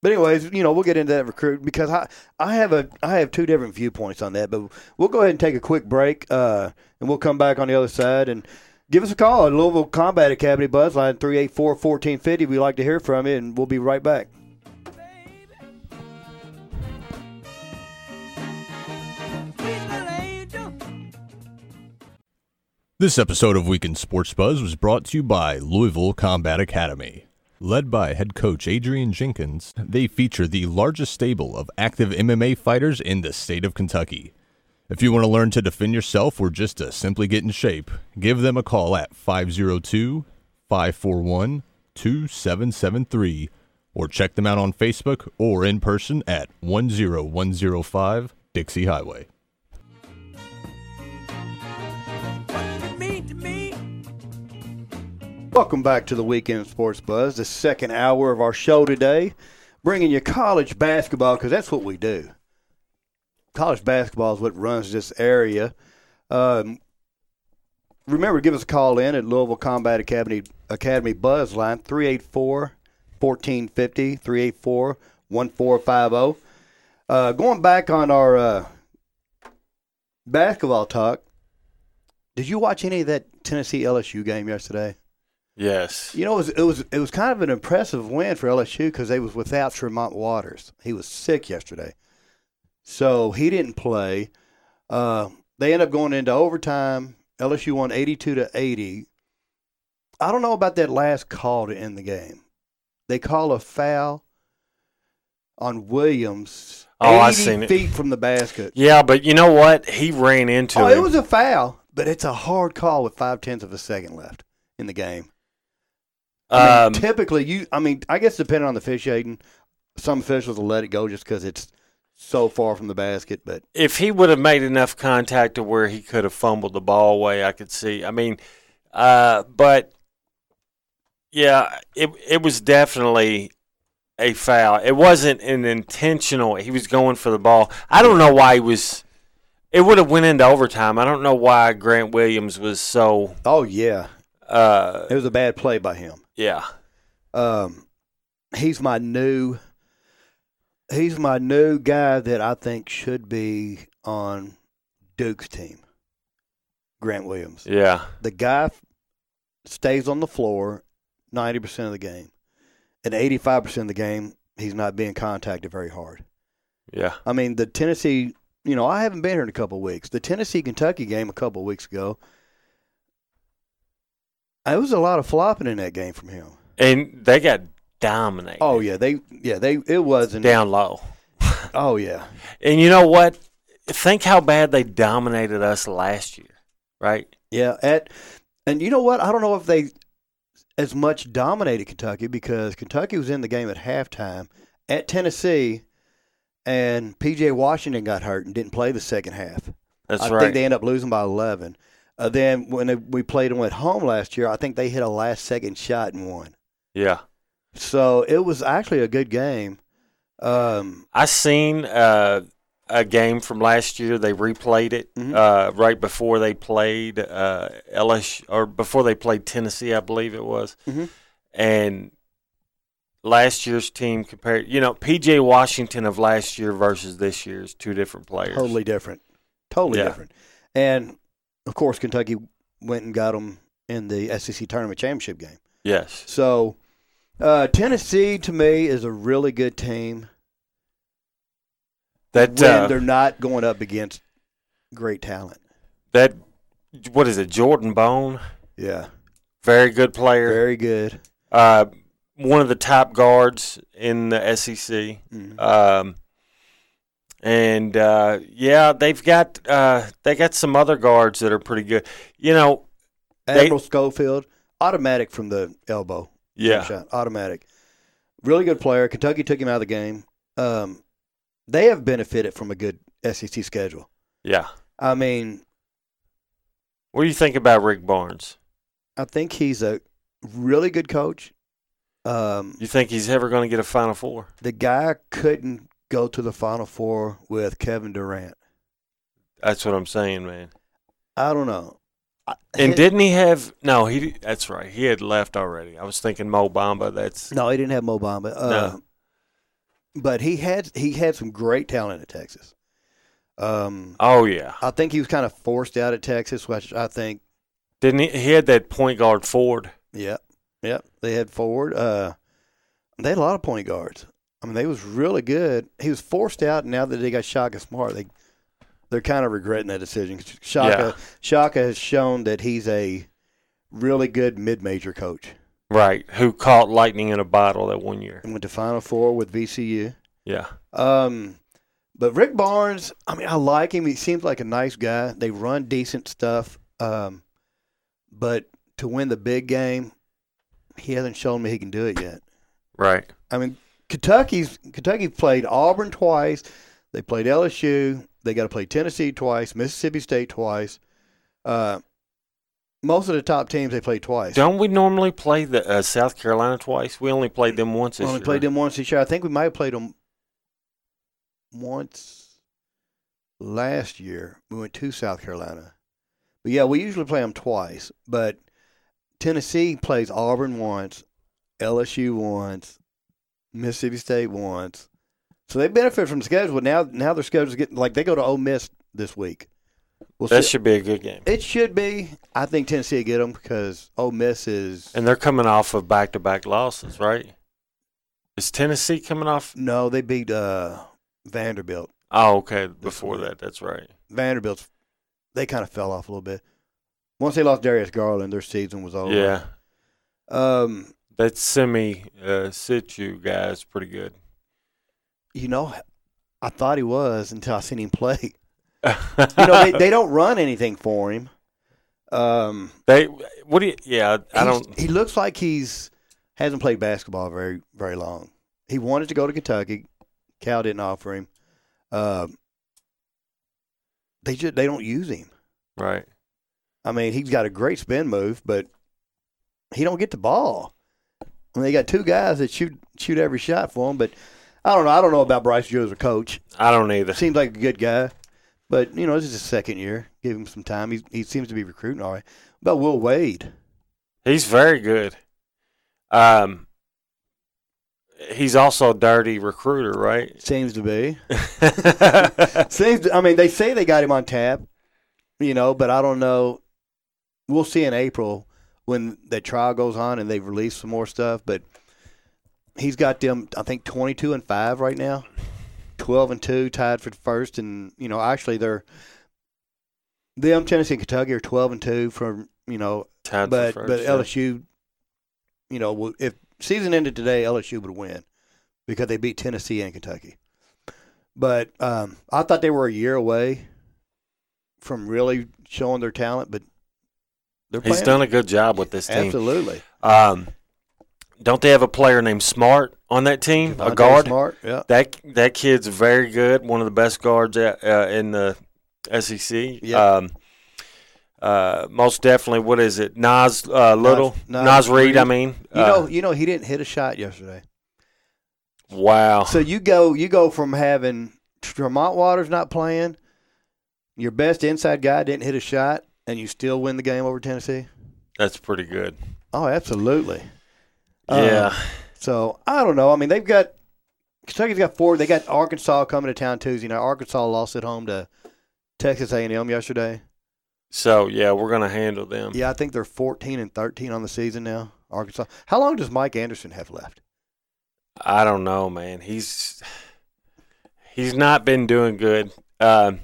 but anyways, you know we'll get into that recruit because I I have a I have two different viewpoints on that, but we'll go ahead and take a quick break, uh, and we'll come back on the other side and. Give us a call at Louisville Combat Academy Buzzline 384-1450. We'd like to hear from you, and we'll be right back. This episode of Weekend Sports Buzz was brought to you by Louisville Combat Academy. Led by head coach Adrian Jenkins, they feature the largest stable of active MMA fighters in the state of Kentucky. If you want to learn to defend yourself or just to simply get in shape, give them a call at 502 541 2773 or check them out on Facebook or in person at 10105 Dixie Highway. Welcome back to the Weekend Sports Buzz, the second hour of our show today, bringing you college basketball because that's what we do. College basketball is what runs this area. Um, remember, give us a call in at Louisville Combat Academy Academy Buzz line 384 1450 384 1450. Uh, Going back on our uh, basketball talk, did you watch any of that Tennessee LSU game yesterday? Yes. You know, it was it was, it was kind of an impressive win for LSU because they was without Tremont Waters. He was sick yesterday, so he didn't play. Uh, they end up going into overtime. LSU won eighty-two to eighty. I don't know about that last call to end the game. They call a foul on Williams. Oh, I 80 seen it. feet from the basket. Yeah, but you know what? He ran into Oh, him. it was a foul, but it's a hard call with five tenths of a second left in the game. I mean, Um, typically, you. I mean, I guess depending on the fish, officiating, some officials will let it go just because it's so far from the basket. But if he would have made enough contact to where he could have fumbled the ball away, I could see. I mean, uh, but yeah, it it was definitely a foul. It wasn't an intentional. He was going for the ball. I don't know why he was. It would have went into overtime. I don't know why Grant Williams was so. oh yeah, Uh, it was a bad play by him. Yeah, Um, he's my new. He's my new guy that I think should be on Duke's team. Grant Williams. yeah, The guy stays on the floor ninety percent of the game, and eighty-five percent of the game he's not being contacted very hard. yeah. I mean, the Tennessee, you know, I haven't been here in a couple of weeks. The Tennessee Kentucky game a couple of weeks ago, it was a lot of flopping in that game from him. And they got dominated. Oh yeah, they yeah they it wasn't. down low. Oh yeah, And you know what? Think how bad they dominated us last year, right? yeah. At and you know what? I don't know if they as much dominated Kentucky because Kentucky was in the game at halftime at Tennessee, and PJ Washington got hurt and didn't play the second half. That's I right. think they end up losing by 11. Uh, then when they, we played them at home last year, I think they hit a last second shot and won. yeah. So it was actually a good game. Um, I seen uh, a game from last year. They replayed it Mhm. uh, right before they played uh, LSU or before they played Tennessee, I believe it was. Mhm. And last year's team compared, you know, PJ Washington of last year versus this year is two different players. totally different. Totally Yeah. different. And of course, Kentucky went and got them in the SEC tournament championship game. Yes. So uh, Tennessee, to me, is a really good team That when uh, they're not going up against great talent. that what is it? Jordan Bone, Yeah, very good player. very good. Uh, one of the top guards in the SEC. Mhm. Um, and uh, yeah, they've got uh, they got some other guards that are pretty good. You know, they- Admiral Schofield, automatic from the elbow. yeah, shot, automatic. Really good player. Kentucky took him out of the game. Um, they have benefited from a good SEC schedule. yeah. I mean, What do you think about Rick Barnes? I think he's a really good coach. Um, You think he's ever going to get a Final Four? the guy couldn't go to the Final Four with Kevin Durant. That's what I'm saying, man. I don't know. I- And didn't he have? No, he. That's right. He had left already. I was thinking Mo Bamba. That's no, he didn't have Mo Bamba. Uh, No. But he had he had some great talent at Texas. Um, oh yeah. I think he was kind of forced out at Texas, which I think Didn't he? He had that point guard Ford. Yep, yep. They had Ford. Uh, they had a lot of point guards. I mean, they was really good. He was forced out, and now that they got Shaka Smart, they they're kind of regretting that decision. Shaka Shaka has shown that he's a really good mid-major coach. Right. Who caught lightning in a bottle that one year? And went to Final Four with VCU. Yeah. Um, but Rick Barnes, I mean, I like him. He seems like a nice guy. They run decent stuff. Um, but to win the big game, he hasn't shown me he can do it yet. Right. I mean, Kentucky's Kentucky played Auburn twice. They played LSU. They got to play Tennessee twice, Mississippi State twice. Uh, most of the top teams they played twice. Don't we normally play the uh, South Carolina twice? We only played them once We this only year. played them once this year. I think we might have played them once last year. We went to South Carolina. But yeah, we usually play them twice. But Tennessee plays Auburn once, LSU once, Mississippi State once. So they benefit from the schedule. Now, now their schedule's getting like they go to Ole Miss this week. We'll That see. should be a good game. it should be. I think Tennessee will get them because Ole Miss is And they're coming off of back-to-back losses, right? Is Tennessee coming off? no. They beat uh, Vanderbilt. Oh, okay. Before that, that's right. Vanderbilt's they kind of fell off a little bit. Once they lost Darius Garland, their season was over. Yeah, Um, that Simi uh, Shittu guy is pretty good. you know, I thought he was until I seen him play. You know, they, they don't run anything for him. Um, They what do you? Yeah, I don't. He looks like he's hasn't played basketball very very long. He wanted to go to Kentucky. Cal didn't offer him. Uh, they just they don't use him. Right. I mean, he's got a great spin move, but he don't get the ball. They got two guys that shoot shoot every shot for him, but I don't know. I don't know about Bryce Drew as a coach. I don't either. Seems like a good guy, but you know, this is his second year. Give him some time. He he seems to be recruiting all right. What about Will Wade? He's very good. Um, he's also a dirty recruiter, right? Seems to be. Seems. To, I mean, they say they got him on tap, you know, but I don't know. We'll see in April when that trial goes on and they've released some more stuff. But he's got them, I think, twenty-two and five right now, twelve and two, tied for first, and you know, actually they're them Tennessee and Kentucky are twelve and two from you know, Tied but first, but yeah. LSU, you know, if season ended today, LSU would win because they beat Tennessee and Kentucky. But um, I thought they were a year away from really showing their talent, but He's done a good job with this team. absolutely. Um, don't they have a player named Smart on that team? a guard. Smart, yeah. That that kid's very good. One of the best guards uh, uh, in the SEC. Yeah. Um, uh, most definitely. What is it? Nas uh, Little. Nas Nas, Reid. Reid. I mean. You Uh, know, you know, he didn't hit a shot yesterday. Wow. So you go, you go from having Tremont Waters not playing, your best inside guy didn't hit a shot, and you still win the game over Tennessee. That's pretty good. Oh, absolutely. Um, Yeah. So I don't know. I mean, they've got Kentucky's got four. They got Arkansas coming to town Tuesday. Now Arkansas lost at home to Texas A&M yesterday. so yeah, we're gonna handle them. Yeah, I think they're 14 and 13 on the season now. Arkansas. How long does Mike Anderson have left? I don't know, man. He's he's not been doing good. Um,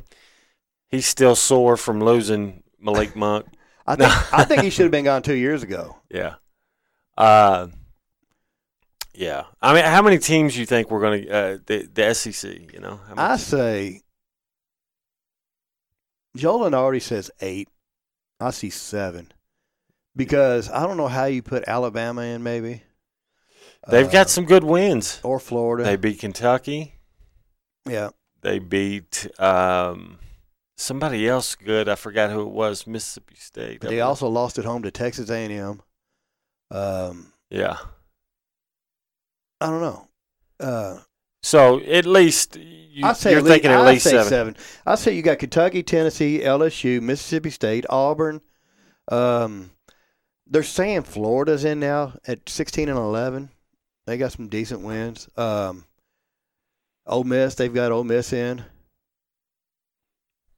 he's still sore from losing Malik Monk. I think I think he should have been gone two years ago. Yeah. Uh, yeah. I mean, how many teams you think we're going to uh, the the SEC? You know, I say Joe Lunardi says eight. I see seven because I don't know how you put Alabama in. Maybe they've Uh, got some good wins. or Florida. They beat Kentucky. yeah, They beat um, somebody else good. I forgot who it was. Mississippi State. but they also lost at home to Texas A&M. Um, yeah. I don't know. Uh, So at least you, I say you're at least, thinking at I least say seven. seven. I say you got Kentucky, Tennessee, LSU, Mississippi State, Auburn. Um, they're saying Florida's in now at sixteen and eleven. They got some decent wins. Um, Ole Miss, they've got Ole Miss in.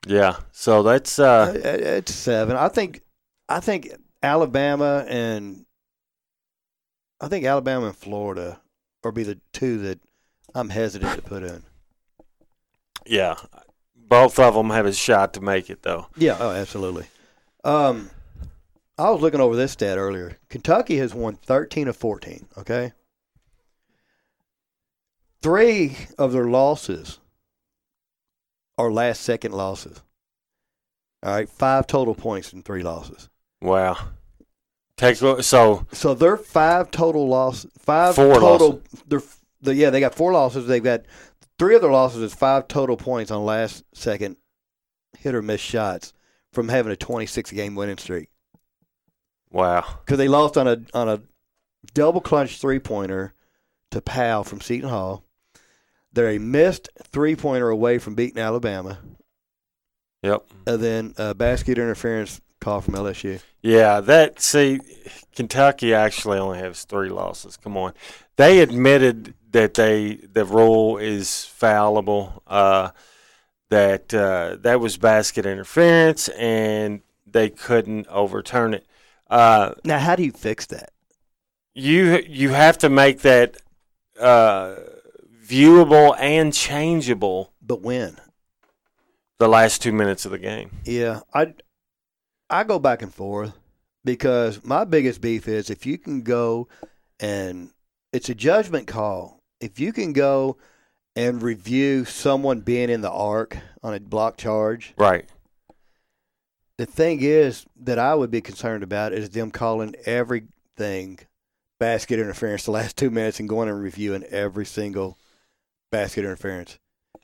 Yeah. So that's Uh, it's seven. I think. I think Alabama and I think Alabama and Florida will be the two that I'm hesitant to put in. yeah. Both of them have a shot to make it though. Yeah, oh, absolutely. Um, I was looking over this stat earlier. Kentucky has won 13 of 14, okay? Three of their losses are last second losses. All right, five total points in three losses. Wow. Take so so they're five total loss, five Four total. They're, the, yeah, they got four losses. They've got three other losses is five total points on last second hit or miss shots from having a 26 game winning streak. wow. because they lost on a on a double clutch three pointer to Powell from Seton Hall. They're a missed three pointer away from beating Alabama, Yep. and then a basket interference call from LSU. Yeah, that see, Kentucky actually only has three losses. Come on, they admitted that they the rule is fallible. Uh, that uh, that was basket interference, and they couldn't overturn it. Uh, Now, how do you fix that? you you have to make that uh, viewable and changeable But when? the last two minutes of the game. Yeah, I I go back and forth because my biggest beef is if you can go and it's a judgment call. If you can go and review someone being in the arc on a block charge, Right. the thing is that I would be concerned about is them calling everything basket interference the last two minutes and going and reviewing every single basket interference.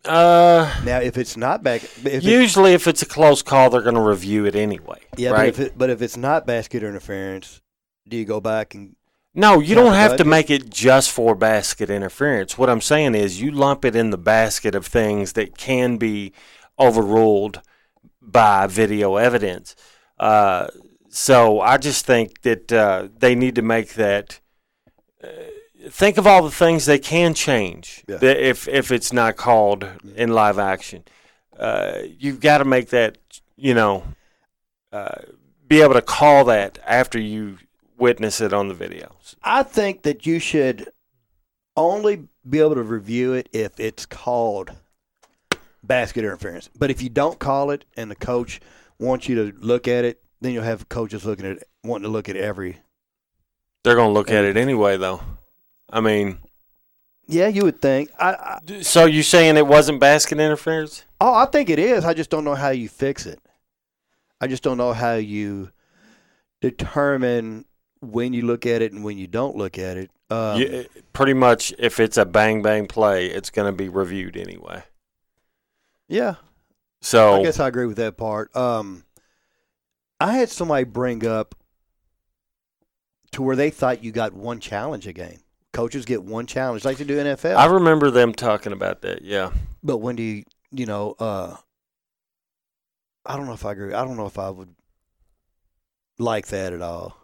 Uh, Now, if it's not back, if it, usually, if it's a close call, they're going to review it anyway. yeah, right? but if it, but if it's not basket interference, do you go back and No, you don't have to make it just for basket interference. What I'm saying is you lump it in the basket of things that can be overruled by video evidence. Uh, so I just think that uh, they need to make that. Think of all the things they can change Yeah. if if it's not called in live action. Uh, you've got to make that you know uh, be able to call that after you witness it on the videos. I think that you should only be able to review it if it's called basket interference. But if you don't call it and the coach wants you to look at it, then you'll have coaches looking at wanting to look at every. They're going to look at it anyway, though. I mean, Yeah, you would think. I, I so you saying it wasn't basket interference? oh, I think it is. I just don't know how you fix it. I just don't know how you determine when you look at it and when you don't look at it. Um, You- pretty much, if it's a bang bang play, it's going to be reviewed anyway. yeah, So I guess I agree with that part. Um, I had somebody bring up to where they thought you got one challenge a game. Coaches get one challenge, like they do NFL. I remember them talking about that. Yeah, but when do you, you know, uh, I don't know if I agree. I don't know if I would like that at all.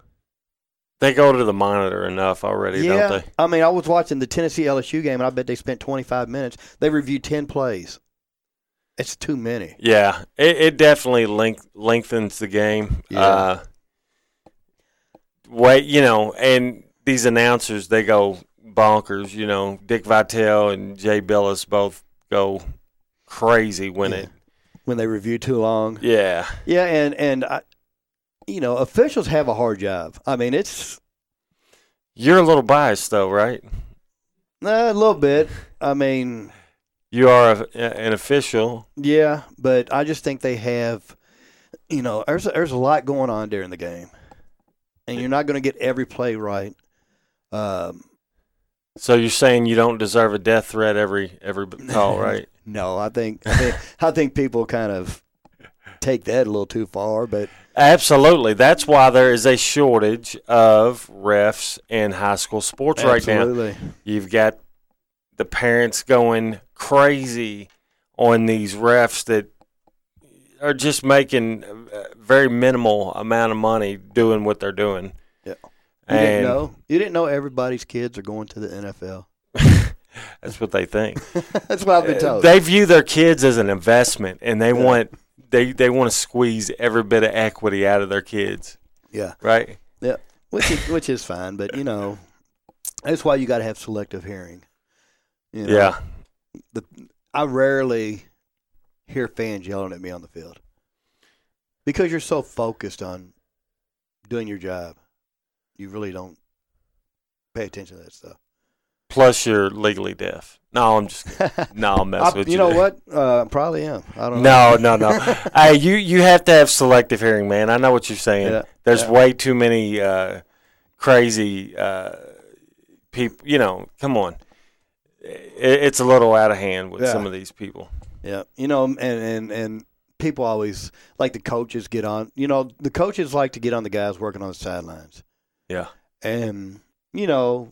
they go to the monitor enough already, yeah, don't they? I mean, I was watching the Tennessee LSU game, and I bet they spent 25 minutes. They reviewed 10 plays. It's too many. Yeah, it, it definitely length, lengthens the game. Yeah. Uh, wait, you know, and these announcers they go bonkers. You know, Dick Vitale and Jay Bilas both go crazy when Yeah. it. When they review too long. Yeah, Yeah, and and I, you know, officials have a hard job. I mean, it's you're a little biased though, right? uh, a little bit. I mean, You are a, an official. yeah, but I just think they have, you know, there's a, there's a lot going on during the game, and you're not going to get every play right. Um, So you're saying you don't deserve a death threat every every call, right? no, I think I think, I think people kind of take that a little too far, but Absolutely. That's why there is a shortage of refs in high school sports right now. absolutely. You've got the parents going crazy on these refs that are just making a very minimal amount of money doing what they're doing. Yeah. You didn't know you didn't know everybody's kids are going to the NFL. that's what they think. That's what I've been uh, told. They view their kids as an investment and they Yeah. want they, they want to squeeze every bit of equity out of their kids, yeah. right? which is, which is fine, but you know, that's why you got to have selective hearing. You know, Yeah. The, I rarely hear fans yelling at me on the field because you're so focused on doing your job. You really don't pay attention to that stuff. Plus you're legally deaf. No, I'm just no, I'm messing I- with you you. know what? Uh, I probably am. I don't know. No, no, no. hey, you you have to have selective hearing, man. I know what you're saying. Yeah, There's yeah. way too many uh, crazy uh, people. You know, come on. It, it's a little out of hand with Yeah. some of these people. Yeah, you know, and and and people always like the coaches get on. You know, the coaches like to get on the guys working on the sidelines. Yeah. and you know,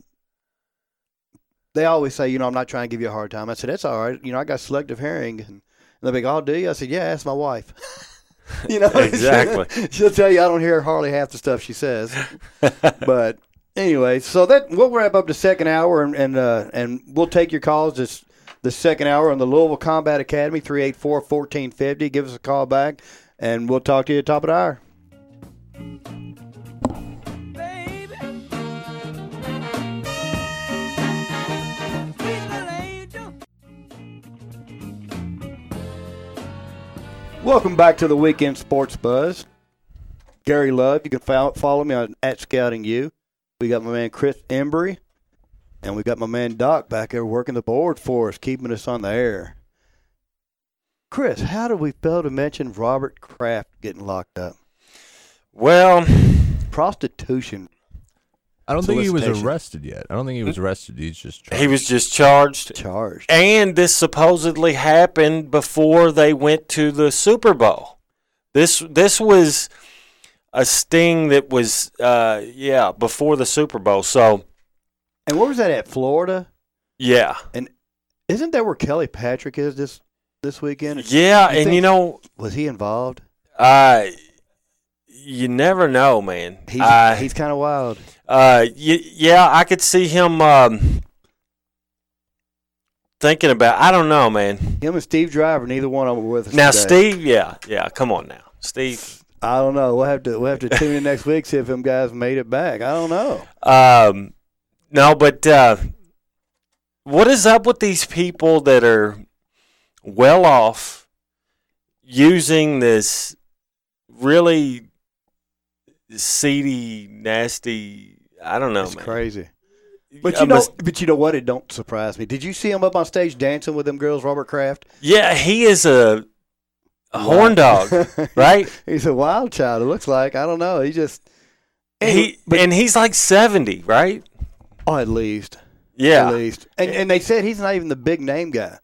they always say, you know, I'm not trying to give you a hard time. I said, that's all right. You know, I got selective hearing, and they'll be like, oh, do you? I said, yeah, ask my wife. you know, Exactly. She'll tell you I don't hear hardly half the stuff she says. but anyway, so that we'll wrap up the second hour, and and uh, and we'll take your calls this the second hour on the Louisville Combat Academy 384-1450. Give us a call back, and we'll talk to you at the top of the hour. Welcome back to the Weekend Sports Buzz. Gary Love, you can follow me on at Scouting You. We got my man Chris Embry, and we got my man Doc back there working the board for us, keeping us on the air. Chris, how did we fail to mention Robert Kraft getting locked up? Well, Prostitution. I don't think he was arrested yet. I don't think he was arrested. He's just charged. He was just charged. charged. And this supposedly happened before they went to the Super Bowl. This this was a sting that was uh yeah, before the Super Bowl. So, And where was that at? Florida? yeah. And isn't that where Kelly Patrick is this this weekend? Yeah, You and think- you know, Was he involved? uh you never know, man. He's uh, he's kind of wild. Uh, y- yeah, I could see him um, thinking about. I don't know, man. Him and Steve Driver, neither one of them were with us Now, today. Steve, yeah, yeah. Come on, now, Steve. I don't know. We'll have to we'll have to tune in next week see if them guys made it back. I don't know. Um, no, but uh, what is up with these people that are well off using this really seedy, nasty? I don't know, it's man. crazy. But you know, must- but you know what? It don't surprise me. Did you see him up on stage dancing with them girls, Robert Kraft? yeah, he is a, a horn dog, right? He's a wild child. It looks like. I don't know. He just He but- and he's like seventy, right? oh, at least Yeah, at least. And and they said he's not even the big name guy.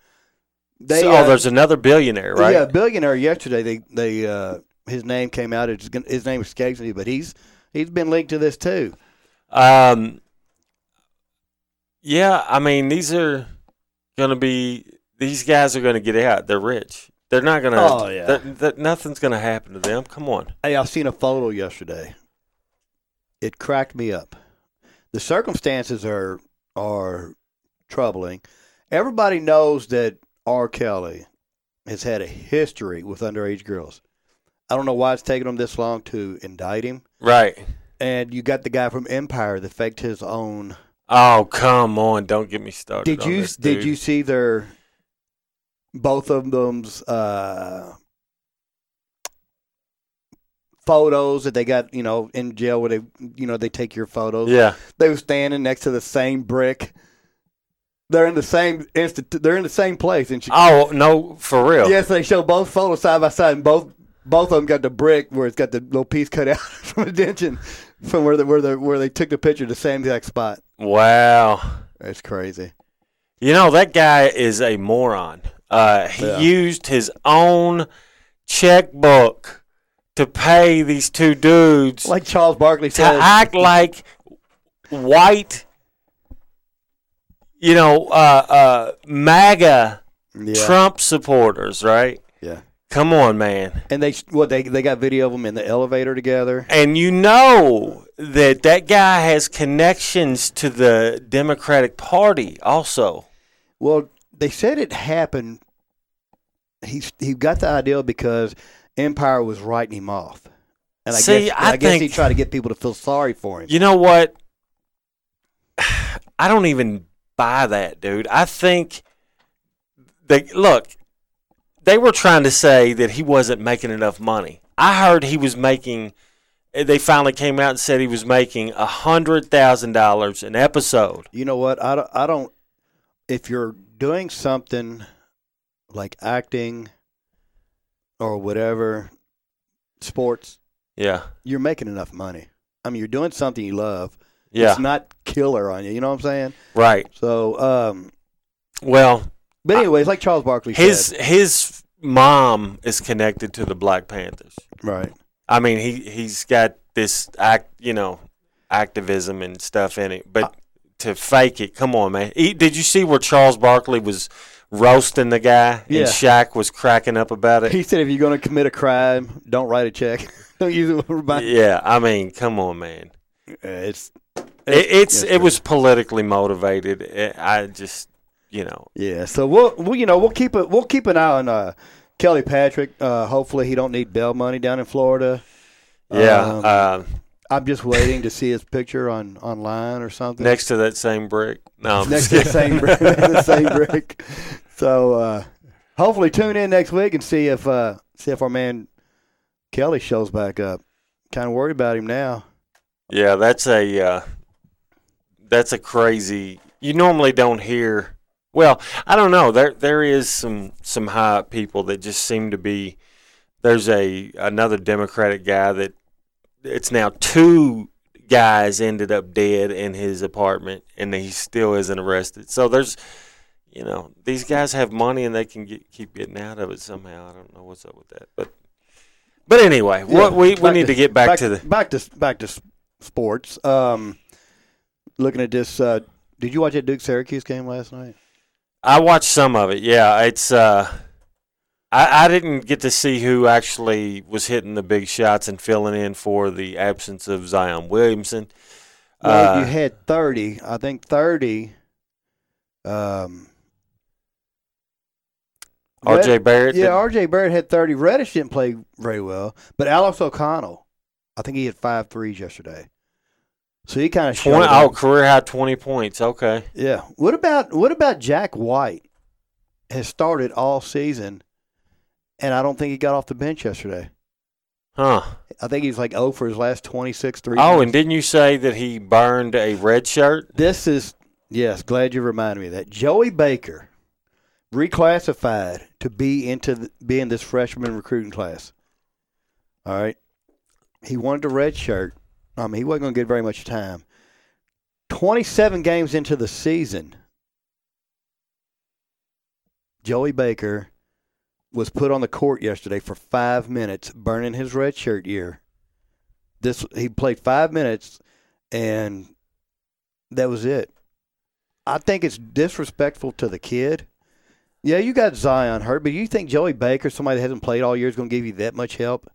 They So- uh, oh, there's another billionaire, right? Yeah, billionaire. Yesterday, they they uh, his name came out. It's gonna, his name escapes me, but he's he's been linked to this too. Um, yeah, I mean these are going to be these guys are going to get out. They're rich. They're not going to. Oh, yeah. that- nothing's going to happen to them. Come on. Hey, I've seen a photo yesterday. It cracked me up. The circumstances are are troubling. Everybody knows that R. Kelly has had a history with underage girls. I don't know why it's taking them this long to indict him. Right. And you got the guy from Empire that faked his own. Oh come on! Don't get me started. Did you this, did you see their both of them's uh, photos that they got? You know, in jail where they you know they take your photos. Yeah. they were standing next to the same brick. They're in the same institute. They're in the same place. And she, Oh no, for real. yes, they show both photos side by side, and both both of them got the brick where it's got the little piece cut out from the dention from where the, where the where they took the picture, the same exact spot. Wow. That's crazy. You know that guy is a moron. Uh, he Yeah. used his own checkbook to pay these two dudes Like Charles Barkley to said, act like white, you know, uh, uh, MAGA yeah, Trump supporters, right? yeah. Come on, man. And they what they they got video of them in the elevator together. And you know that that guy has connections to the Democratic Party also. Well, they said it happened. He he got the idea because Empire was writing him off, and I See, guess I guess he tried to get people to feel sorry for him. You know what? I don't even buy that, dude. I think they look. They were trying to say that he wasn't making enough money. I heard he was making. They finally came out and said he was making a hundred thousand dollars an episode. You know what? I don't, I don't. If you're doing something like acting or whatever, sports, Yeah, you're making enough money. I mean, you're doing something you love. yeah, It's not killer on you. You know what I'm saying? right. So, um, Well, but anyways, like Charles Barkley his said, his mom is connected to the Black Panthers. right? I mean, he he's got this act, you know, activism and stuff in it. But to fake it, come on, man. He, did you see where Charles Barkley was roasting the guy Yeah. and Shaq was cracking up about it? He said, if you're going to commit a crime, don't write a check. don't use it. yeah, I mean, come on, man. It's It, it's Yes, it was politically motivated. It, I just, you know, Yeah, so we'll, we'll you know we'll keep it we'll keep an eye on uh, Kelly Patrick. Uh, hopefully he don't need bail money down in Florida. yeah. Um, uh, I'm just waiting to see his picture on online or something. next to that same brick. No, I'm next to the same brick, the same brick. So uh, hopefully tune in next week and see if uh, see if our man Kelly shows back up. Kind of worried about him now. Yeah, that's a uh, that's a crazy. You normally don't hear. Well, I don't know. There there is some some high up people that just seem to be. There's a another Democratic guy that it's now two guys ended up dead in his apartment, and he still isn't arrested. So there's, you know, these guys have money and they can get, keep getting out of it somehow. I don't know what's up with that, but but anyway, what we, we need to, get back, to the back to back to sports. Um, looking at this, uh, did you watch that Duke Syracuse game last night? I watched some of it. Yeah, it's. Uh, I I didn't get to see who actually was hitting the big shots and filling in for the absence of Zion Williamson. Well, Uh, you had thirty. I think thirty. Um, R.J. Red- Barrett. yeah, R.J. Barrett had thirty. Reddish didn't play very well, but Alex O'Connell, I think he had five threes yesterday. So he kind of showed. 20, oh, career high twenty points. Okay. yeah. What about what about Jack White? Has started all season, and I don't think he got off the bench yesterday. Huh. I think he's like oh for his last 26 threes. Oh, and didn't you say that he burned a red shirt? This is yes. Glad you reminded me of that. Joey Baker reclassified to be into the, be in this freshman recruiting class. All right, he wanted a red shirt. I mean, he wasn't going to get very much time. Twenty-seven games into the season, Joey Baker was put on the court yesterday for five minutes, burning his red shirt year. This he played five minutes, and that was it. I think it's disrespectful to the kid. Yeah, you got Zion hurt, but you think Joey Baker, somebody that hasn't played all year, is going to give you that much help?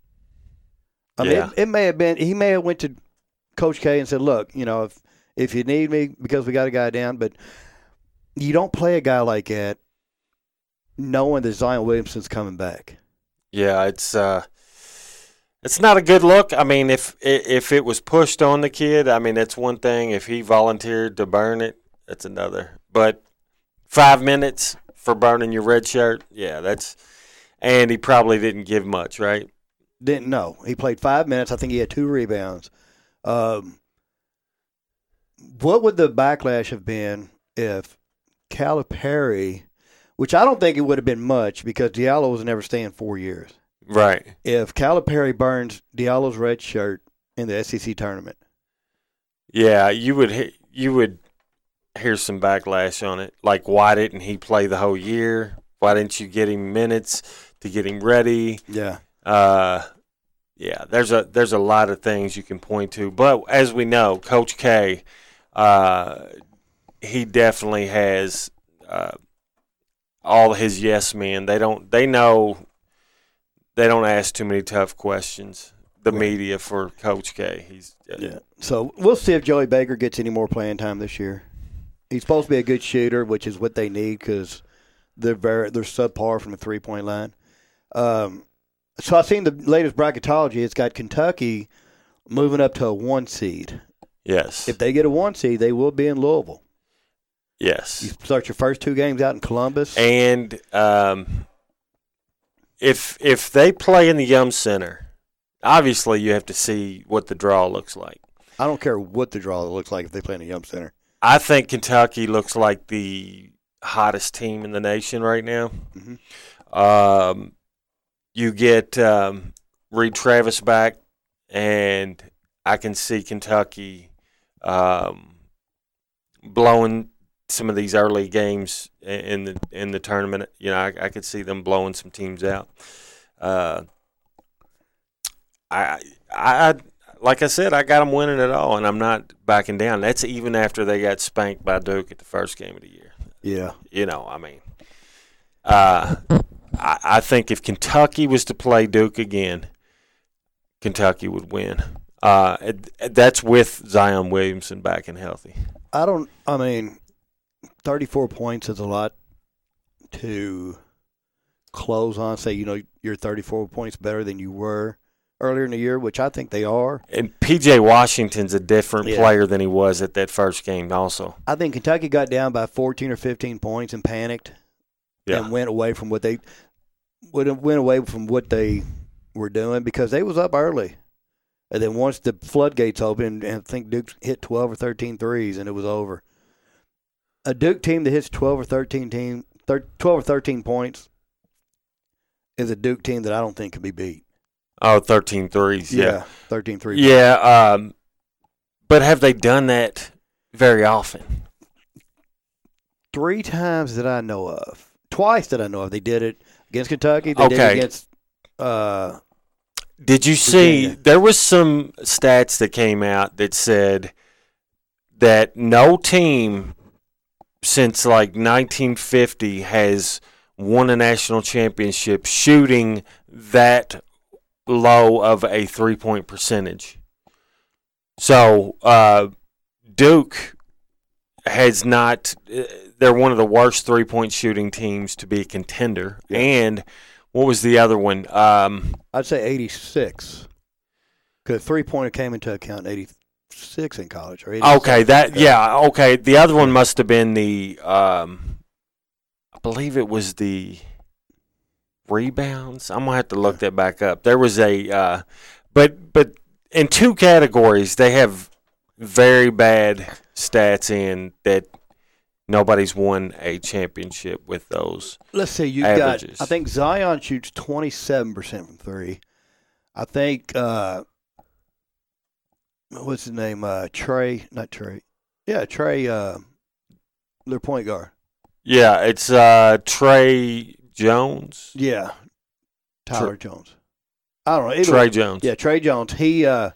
I mean, Yeah. it, it may have been he may have went to Coach K and said, "Look, you know, if if you need me because we got a guy down, but you don't play a guy like that knowing that Zion Williamson's coming back." Yeah, it's uh, it's not a good look. I mean, if if it was pushed on the kid, I mean, it's one thing. If he volunteered to burn it, that's another. But five minutes for burning your red shirt, yeah, that's. And he probably didn't give much, right? Didn't know. He played five minutes. I think he had two rebounds. Um, what would the backlash have been if Calipari, which I don't think it would have been much because Diallo was never staying four years. Right. If Calipari burns Diallo's red shirt in the SEC tournament, Yeah, you would you would hear some backlash on it. Like, why didn't he play the whole year? Why didn't you get him minutes to get him ready? yeah, Uh, yeah, there's a there's a lot of things you can point to, but as we know, Coach K, uh, he definitely has uh, all his yes men. They don't they know they don't ask too many tough questions. The media for Coach K, he's uh, yeah. So we'll see if Joey Baker gets any more playing time this year. He's supposed to be a good shooter, which is what they need because they're very they're subpar from the three point line. Um, so I've seen the latest bracketology. It's got Kentucky moving up to a one seed. yes, If they get a one seed, they will be in Louisville. Yes. You start your first two games out in Columbus. and um, if if they play in the Yum Center, obviously you have to see what the draw looks like. I don't care what the draw looks like if they play in the Yum Center. I think Kentucky looks like the hottest team in the nation right now. Mhm. Um, you get um, Reid Travis back, and I can see Kentucky um, blowing some of these early games in the in the tournament. You know, I, I could see them blowing some teams out. Uh, I, I, like I said, I got them winning it all, and I'm not backing down. That's even after they got spanked by Duke at the first game of the year. Yeah. You know, I mean, uh, I, I think if Kentucky was to play Duke again, Kentucky would win. Uh, that's with Zion Williamson back and healthy. I don't. I mean, thirty-four points is a lot to close on. Say you know you're thirty-four points better than you were earlier in the year, which I think they are. And PJ Washington's a different Yeah. player than he was at that first game. Also, I think Kentucky got down by fourteen or fifteen points and panicked yeah, and went away from what they went went away from what they were doing because they was up early. And then once the floodgates opened, and I think Duke hit 12 or 13 threes, and it was over. A Duke team that hits 12 or 13 team, thir- 12 or 13 points is a Duke team that I don't think can be beat. oh, 13 threes. Yeah, 13 threes. yeah. Um, But have they done that very often? Three times that I know of. Twice that I know of. They did it against Kentucky. They did Okay. against. Uh, Did you see there was some stats that came out that said that no team since like 1950 has won a national championship shooting that low of a three-point percentage. So, uh, Duke has not uh, they're one of the worst three-point shooting teams to be a contender. And what was the other one? Um, I'd say 86. Because three pointer came into account in 86 in college. Or Okay, that yeah, okay. The other one must have been the um I believe it was the rebounds. I'm gonna have to look that back up. There was a uh but but in two categories they have very bad stats in that nobody's won a championship with those. Let's see. You've got. I think Zion shoots 27 percent from three. I think. Uh, what's his name? Uh, Tre. Not Tre. Yeah, Tre. Uh, their point guard. Yeah, it's uh Tre Jones. Yeah, Tyler Jones. I don't know. Either Tre way. Jones. Yeah, Tre Jones. He uh,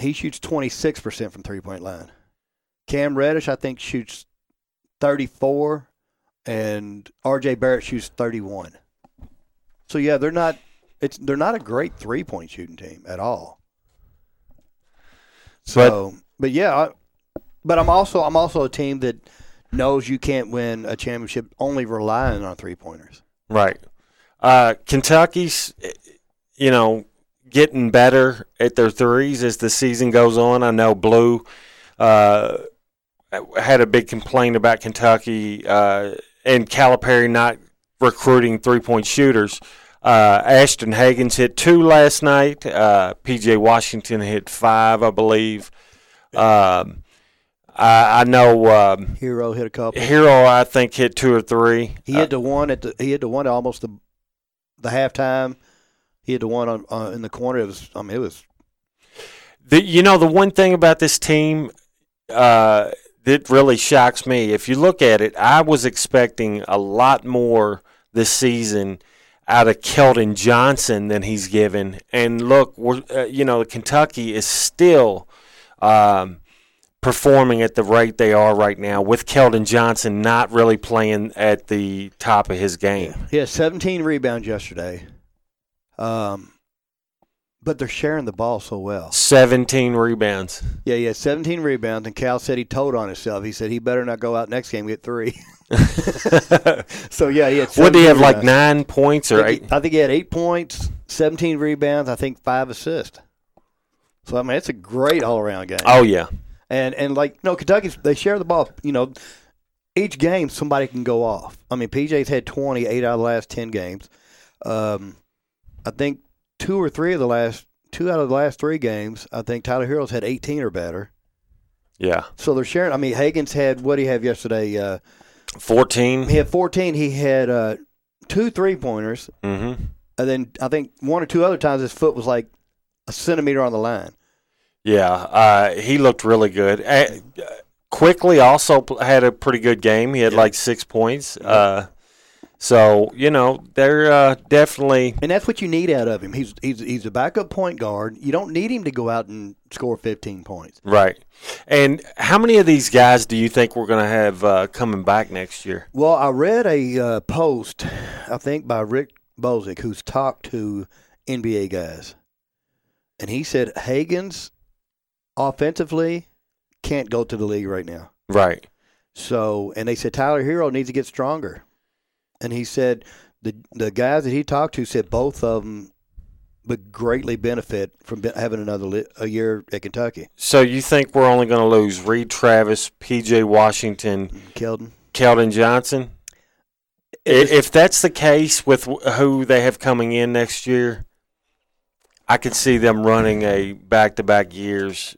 he shoots 26 percent from three point line. Cam Reddish, I think, shoots 34, and R.J. Barrett shoots 31. So yeah, they're not. It's they're not a great three point shooting team at all. So, but, yeah, I, but I'm also I'm also a team that knows you can't win a championship only relying on three pointers. Right. Uh, Kentucky's, you know, getting better at their threes as the season goes on. I know Blue uh, had a big complaint about Kentucky uh, and Calipari not recruiting three point shooters. Uh, Ashton Hagans hit two last night. Uh, PJ Washington hit five, I believe. Um, I, I know um, Herro hit a couple. Herro, I think, hit two or three. He hit the one at the he hit the one at almost the the halftime. He hit the one on, on in the corner. It was I mean it was The, you know, the one thing about this team uh, that really shocks me, if you look at it, I was expecting a lot more this season out of Keldon Johnson than he's given. And look, uh, you know, Kentucky is still um, performing at the rate they are right now, with Keldon Johnson not really playing at the top of his game. he had 17 rebounds yesterday. Um, but they're sharing the ball so well. 17 rebounds. Yeah, yeah, 17 rebounds, and Cal said he told on himself. He said he better not go out next game get three. so yeah, he had. What you 17 have, like nine points or I eight? he, I think he had eight points, 17 rebounds. I think five assists. So I mean, it's a great all around game. Oh, yeah. And and like no, Kentucky they share the ball. You know, each game somebody can go off. I mean, PJ's had 20, eight out of the last ten games. Um, I think two or three of the last two out of the last three games. I think Tyler Herro's had eighteen or better. Yeah. So they're sharing. I mean, Hagans had what did he have yesterday? Uh, 14. he had fourteen. He had uh, two three pointers, Mm-hmm. and then I think one or two other times his foot was like a centimeter on the line. Yeah, uh, he looked really good. Uh, Quickley also had a pretty good game. He had Yeah. like six points. Uh, so you know they're uh, definitely And that's what you need out of him. He's he's he's a backup point guard. You don't need him to go out and score 15 points. right. And how many of these guys do you think we're going to have uh, coming back next year? Well, I read a uh, post, I think by Rick Bozich, who's talked to NBA guys, and he said Hagans offensively can't go to the league right now. Right. So, and they said Tyler Herro needs to get stronger, and he said the the guys that he talked to said both of them would greatly benefit from having another li- a year at Kentucky. So you think we're only going to lose Reid Travis, P.J. Washington, mm-hmm. Keldon. Keldon Johnson? I- If that's the case with who they have coming in next year, I could see them running a back-to-back years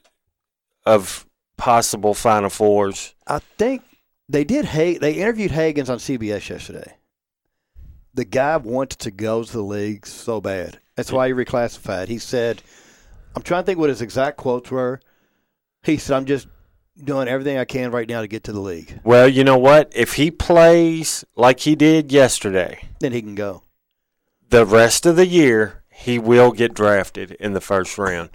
of possible Final Fours. I think they did. Ha- they interviewed Hagans on CBS yesterday. The guy wanted to go to the league so bad. That's why he reclassified. He said, "I'm trying to think what his exact quotes were, He said, "I'm just doing everything I can right now to get to the league. Well, you know what? If he plays like he did yesterday, Then he can go." the rest of the year he will get drafted in the first round.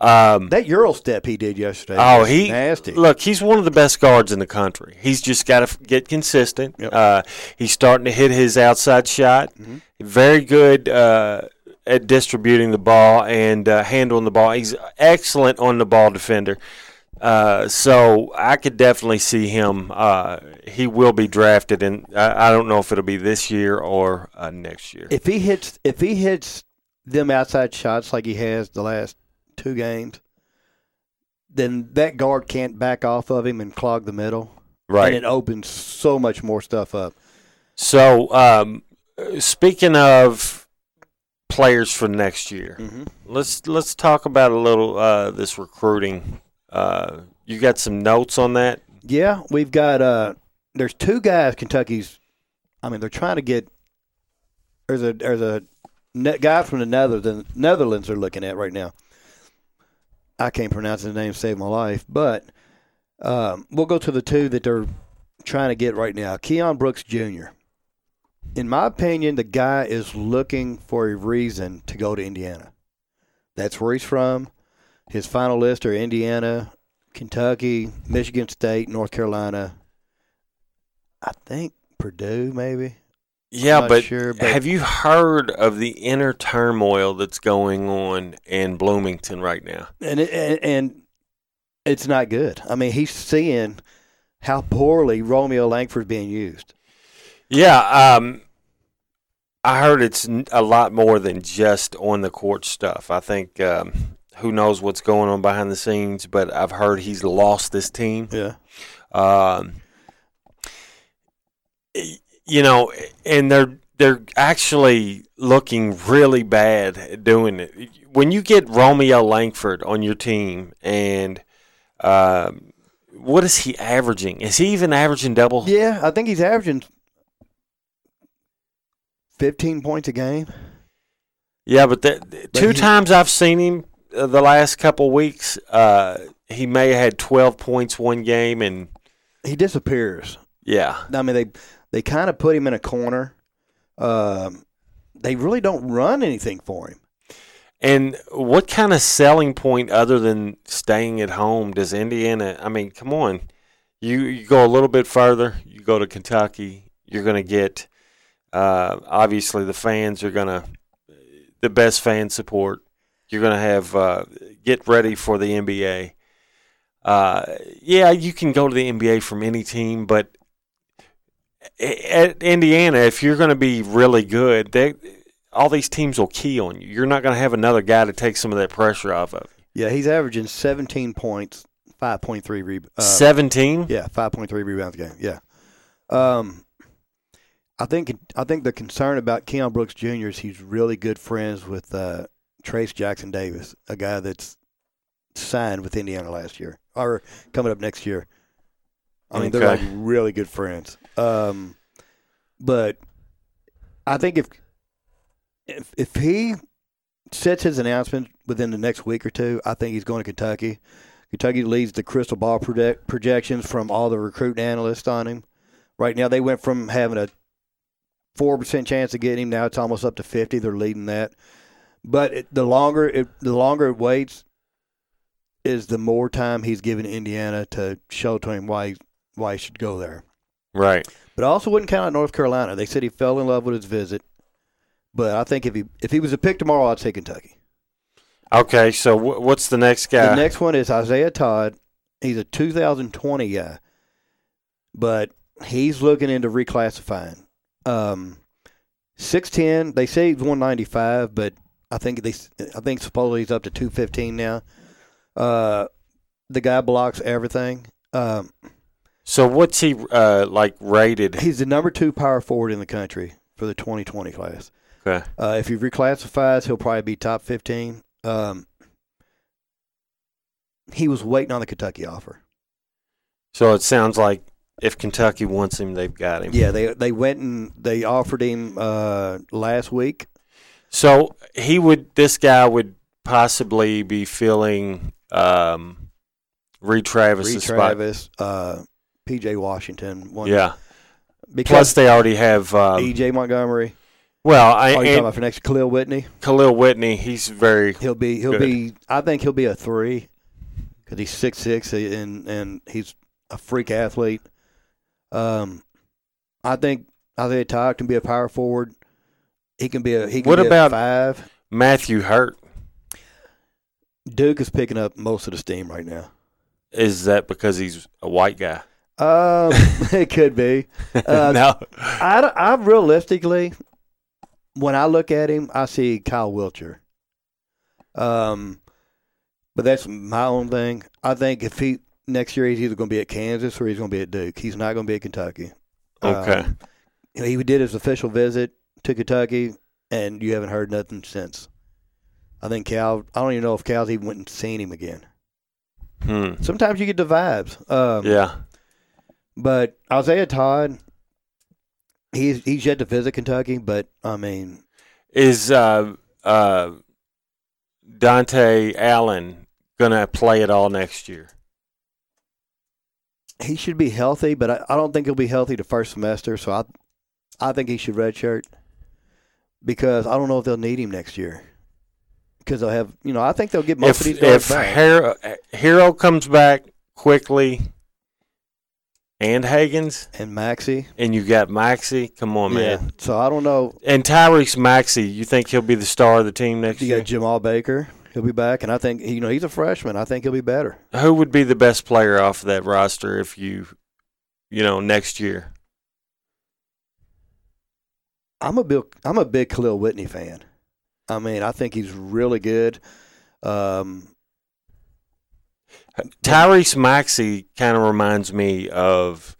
Um, That Euro step he did yesterday. Oh, he nasty. Look, he's one of the best guards in the country. He's just got to f- get consistent. Yep. Uh, he's starting to hit his outside shot. Mhm. Very good uh, at distributing the ball and uh, handling the ball. He's excellent on the ball defender. Uh, so I could definitely see him. Uh, he will be drafted, and I, I don't know if it'll be this year or uh, next year. if he hits if he hits them outside shots like he has the last two games, then that guard can't back off of him and clog the middle. right. And it opens so much more stuff up. So um, speaking of players for next year. Mm-hmm. Let's let's talk about a little uh, this recruiting. Uh, you got some notes on that? Yeah, we've got uh there's two guys Kentucky's I mean they're trying to get there's a there's a ne- guy from the Netherlands Netherlands they're looking at right now. I can't pronounce his name save my life, but um, we'll go to the two that they're trying to get right now. Keion Brooks Jr. In my opinion, the guy is looking for a reason to go to Indiana. That's where he's from. His final list are Indiana, Kentucky, Michigan State, North Carolina. I think Purdue, maybe. Yeah, but, sure, but- have you heard of the inner turmoil that's going on in Bloomington right now? And and, and it's not good. I mean, he's seeing how poorly Romeo Langford's being used. Yeah, um, I heard it's a lot more than just on the court stuff. I think um, who knows what's going on behind the scenes, but I've heard he's lost this team. Yeah. Um, you know, and they're they're actually looking really bad doing it. When you get Romeo Langford on your team, and um, what is he averaging? Is he even averaging double? Yeah, I think he's averaging 15 points a game. Yeah, but that, two he- times I've seen him uh, the last couple weeks. Uh, he may have had twelve points one game, and He disappears. yeah, I mean, they they kind of put him in a corner. Um, they really don't run anything for him. And what kind of selling point other than staying at home does Indiana? I mean, come on, you you go a little bit further. You go to Kentucky. You're going to get uh, obviously the fans are going to the best fan support. You're going to have uh, get ready for the NBA. Uh, yeah, you can go to the NBA from any team, but at Indiana, if you're going to be really good, they all these teams will key on you. You're not going to have another guy to take some of that pressure off of. Yeah, he's averaging 17 points, 5.3 rebounds. Uh, Seventeen. Yeah, 5.3 rebounds a game. Yeah. Um, I think I think the concern about Keion Brooks Jr. is he's really good friends with uh, Trayce Jackson-Davis, a guy that's signed with Indiana last year or coming up next year. I mean, they're like really good friends. Um, but I think if if if he sets his announcement within the next week or two, I think he's going to Kentucky. Kentucky leads the crystal ball project, projections from all the recruiting analysts on him. Right now, they went from having a four percent chance of getting him. Now it's almost up to fifty. They're leading that. But it, the longer it the longer it waits, is the more time he's giving Indiana to show to him why why he should go there. Right. But I also wouldn't count out North Carolina. They said he fell in love with his visit. But I think if he if he was a pick tomorrow, I'd say Kentucky. Okay. So wh- what's the next guy? The next one is Isaiah Todd. He's a 2020 guy, but he's looking into reclassifying. Um, 6'10", they say he's 195, but I think they I think supposedly he's up to 215 now. Uh, the guy blocks everything. Um, so what's he uh, like rated? he's the number two power forward in the country for the 2020 class. Okay. Uh, if he reclassifies, he'll probably be top 15. Um, he was waiting on the Kentucky offer. So it sounds like if Kentucky wants him, they've got him. Yeah, they they went and they offered him uh, last week. So he would. This guy would possibly be feeling um, Reid Travis. Reid spot. Travis, uh, P.J. Washington. One, Yeah. because Plus, they already have. Um, E.J. Montgomery. well, I, Oh, you talking about for next Kahlil Whitney? Kahlil Whitney. He's very. He'll be he'll Good. be. I think he'll be a three because he's six six and and he's a freak athlete. Um, I think Isaiah Todd can be a power forward. He can be a he can What be about- five. Matthew Hurt. Duke is picking up most of the steam right now. Is that because he's a white guy? Um, it could be. Uh, no. I, I realistically, when I look at him, I see Kyle Wiltjer. Um, but that's my own thing. I think if he next year he's either going to be at Kansas or he's going to be at Duke. He's not going to be at Kentucky. Okay. Um, he did his official visit to Kentucky, and you haven't heard nothing since. I think Cal. I don't even know if Cal's even went and seen him again. Hmm. Sometimes you get the vibes. Um, Yeah. But Isaiah Todd, he's he's yet to visit Kentucky, but I mean, Is uh, uh, Dontaie Allen gonna play it all next year? he should be healthy, but I, I don't think he'll be healthy the first semester. So I I think he should redshirt because I don't know if they'll need him next year because they'll have you know I think they'll get most if of these guys if back. Herro, Herro comes back Quickley, and Hagans, and Maxey, and you got Maxey, come on, yeah. man. So I don't know. And Tyrese Maxey, you think he'll be the star of the team next You year? You got Jemarl Baker. He'll be back, and I think you know he's a freshman. I think he'll be better. Who would be the best player off of that roster if you, you know, next year? I'm a big I'm a big Kahlil Whitney fan. I mean, I think he's really good. Um, Tyrese Maxey kind of reminds me of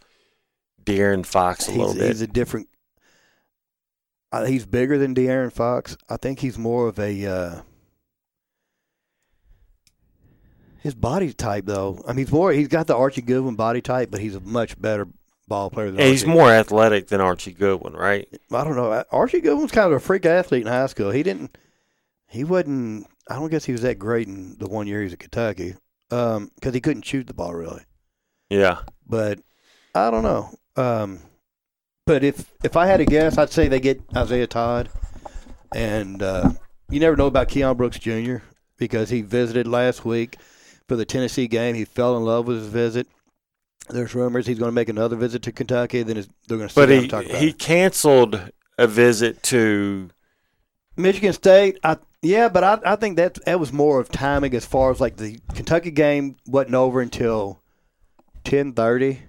De'Aaron Fox a he's, little bit. he's a different. Uh, he's bigger than De'Aaron Fox. I think he's more of a. Uh, his body type, though. I mean, he's more. He's got the Archie Goodwin body type, but he's a much better ball player than And he's more athletic than Archie Goodwin, right? I don't know. Archie Goodwin's kind of a freak athlete in high school. He didn't. He wasn't. I don't guess he was that great in the one year he was at Kentucky, because he couldn't shoot the ball really. Yeah. But I don't know. Um, but if if I had to guess, I'd say they get Isaiah Todd, and uh, you never know about Keion Brooks Jr. because he visited last week for the Tennessee game. He fell in love with his visit. There's rumors he's going to make another visit to Kentucky. Then they're going to But he and talk about he it. canceled a visit to Michigan State. I yeah, but I I think that that was more of timing as far as like the Kentucky game wasn't over until ten thirty.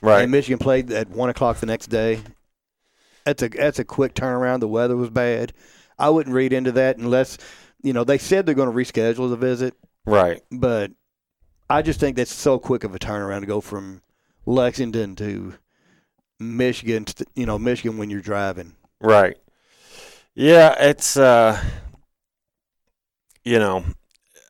right. And Michigan played at one o'clock the next day. That's a that's a quick turnaround. The weather was bad. I wouldn't read into that unless you know they said they're going to reschedule the visit, Right. but I just think that's so quick of a turnaround to go from Lexington to Michigan. to- You know, Michigan when you're driving. Right. Yeah, it's uh you know,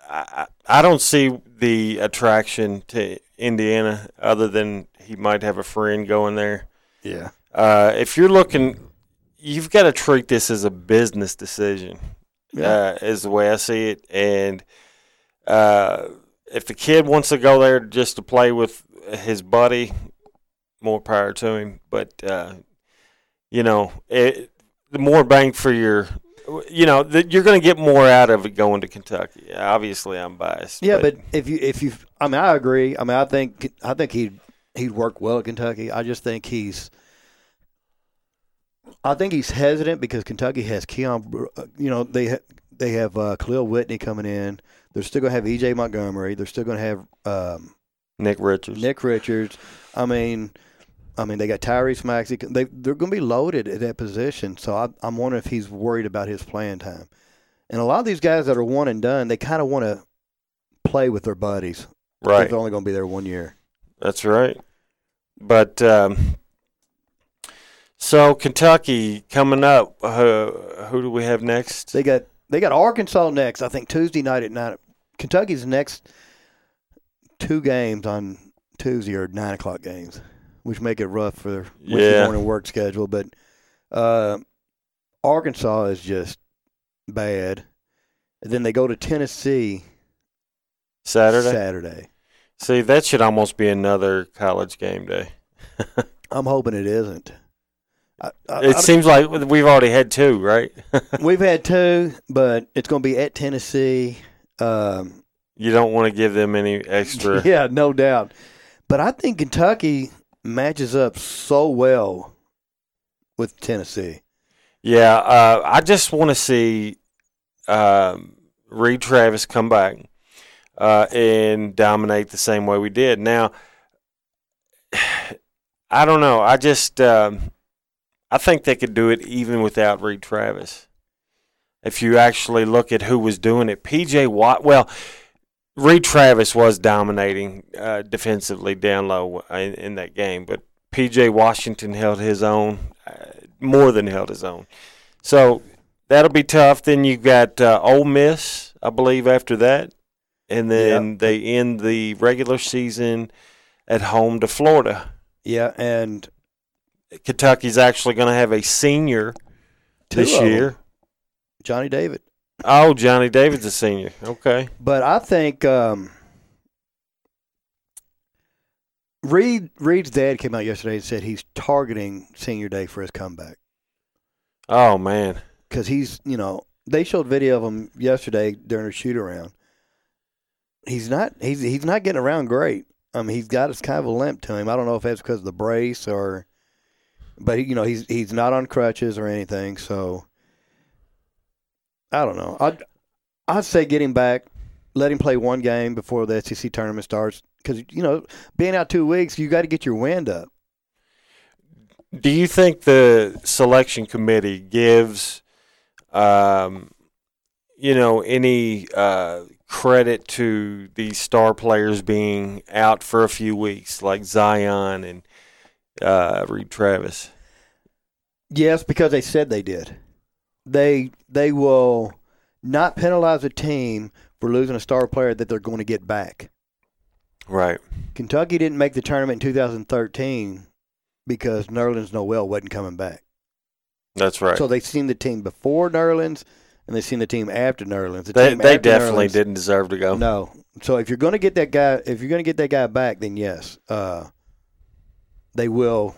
I I don't see the attraction to Indiana other than he might have a friend going there. Yeah, Uh if you're looking you've got to treat this as a business decision. Uh is the way I see it and uh if the kid wants to go there just to play with his buddy, more power to him. But uh, you know, it, the more bang for your, you know, the, you're going to get more out of it going to Kentucky. Obviously, I'm biased. Yeah, but if you if you, I mean, I agree. I mean, I think I think he'd he'd work well at Kentucky. I just think he's, I think he's hesitant because Kentucky has Keion. Uh, You know, they ha- they have uh, Kahlil Whitney coming in. They're still going to have EJ Montgomery. They're still going to have um, Nick Richards. Nick Richards. I mean, I mean, they got Tyrese Maxey. They they're going to be loaded at that position. So I, I'm wondering if he's worried about his playing time. And a lot of these guys that are one and done, they kind of want to play with their buddies. right. They're only going to be there one year. That's right. But um, so Kentucky coming up. Uh, who do we have next? They got they got Arkansas next. I think Tuesday night at nine. Kentucky's next two games on Tuesday are nine o'clock games, which make it rough for their Wednesday Yeah. morning work schedule. But uh, Arkansas is just bad. And then they go to Tennessee Saturday. Saturday. See, that should almost be another college game day. I'm hoping it isn't. I, I, It I- seems like we've already had two, right? we've had two, but it's going to be at Tennessee. Um, you don't want to give them any extra. yeah, no doubt. But I think Kentucky matches up so well with Tennessee. Yeah, uh, I just want to see um, Reid Travis come back uh, and dominate the same way we did. Now, I don't know. I just um, I think they could do it even without Reid Travis. If you actually look at who was doing it, PJ Watt. Well, Reid Travis was dominating uh, defensively down low in, in that game, but PJ Washington held his own, uh, more than held his own. So that'll be tough. Then you've got uh, Ole Miss, I believe, after that, and then they end the regular season at home to Florida. Yeah, and Kentucky's actually going to have a senior this year. Jonny David. Oh, Jonny David's a senior. Okay. But I think um, Reid Reid's dad came out yesterday and said he's targeting senior day for his comeback Oh man. because he's you know they showed video of him yesterday during a shoot around. He's not he's he's not getting around great. I mean he's got it's kind of a limp to him. I don't know if that's because of the brace or, but you know he's he's not on crutches or anything. So I don't know. I'd I'd say get him back, let him play one game before the SEC tournament starts because you know being out two weeks you got to get your wind up. Do you think the selection committee gives, um, you know, any uh, credit to these star players being out for a few weeks, like Zion and uh, Reid Travis? Yes, because they said they did. They they will not penalize a team for losing a star player that they're going to get back. Right. Kentucky didn't make the tournament in 2013 because Nerlens Noel wasn't coming back. That's right. So they've seen the team before Nerlens and they've seen the team after Nerlens. The they they definitely Nerlens- didn't deserve to go. No. So if you're going to get that guy, if you're going to get that guy back, then yes, uh, they will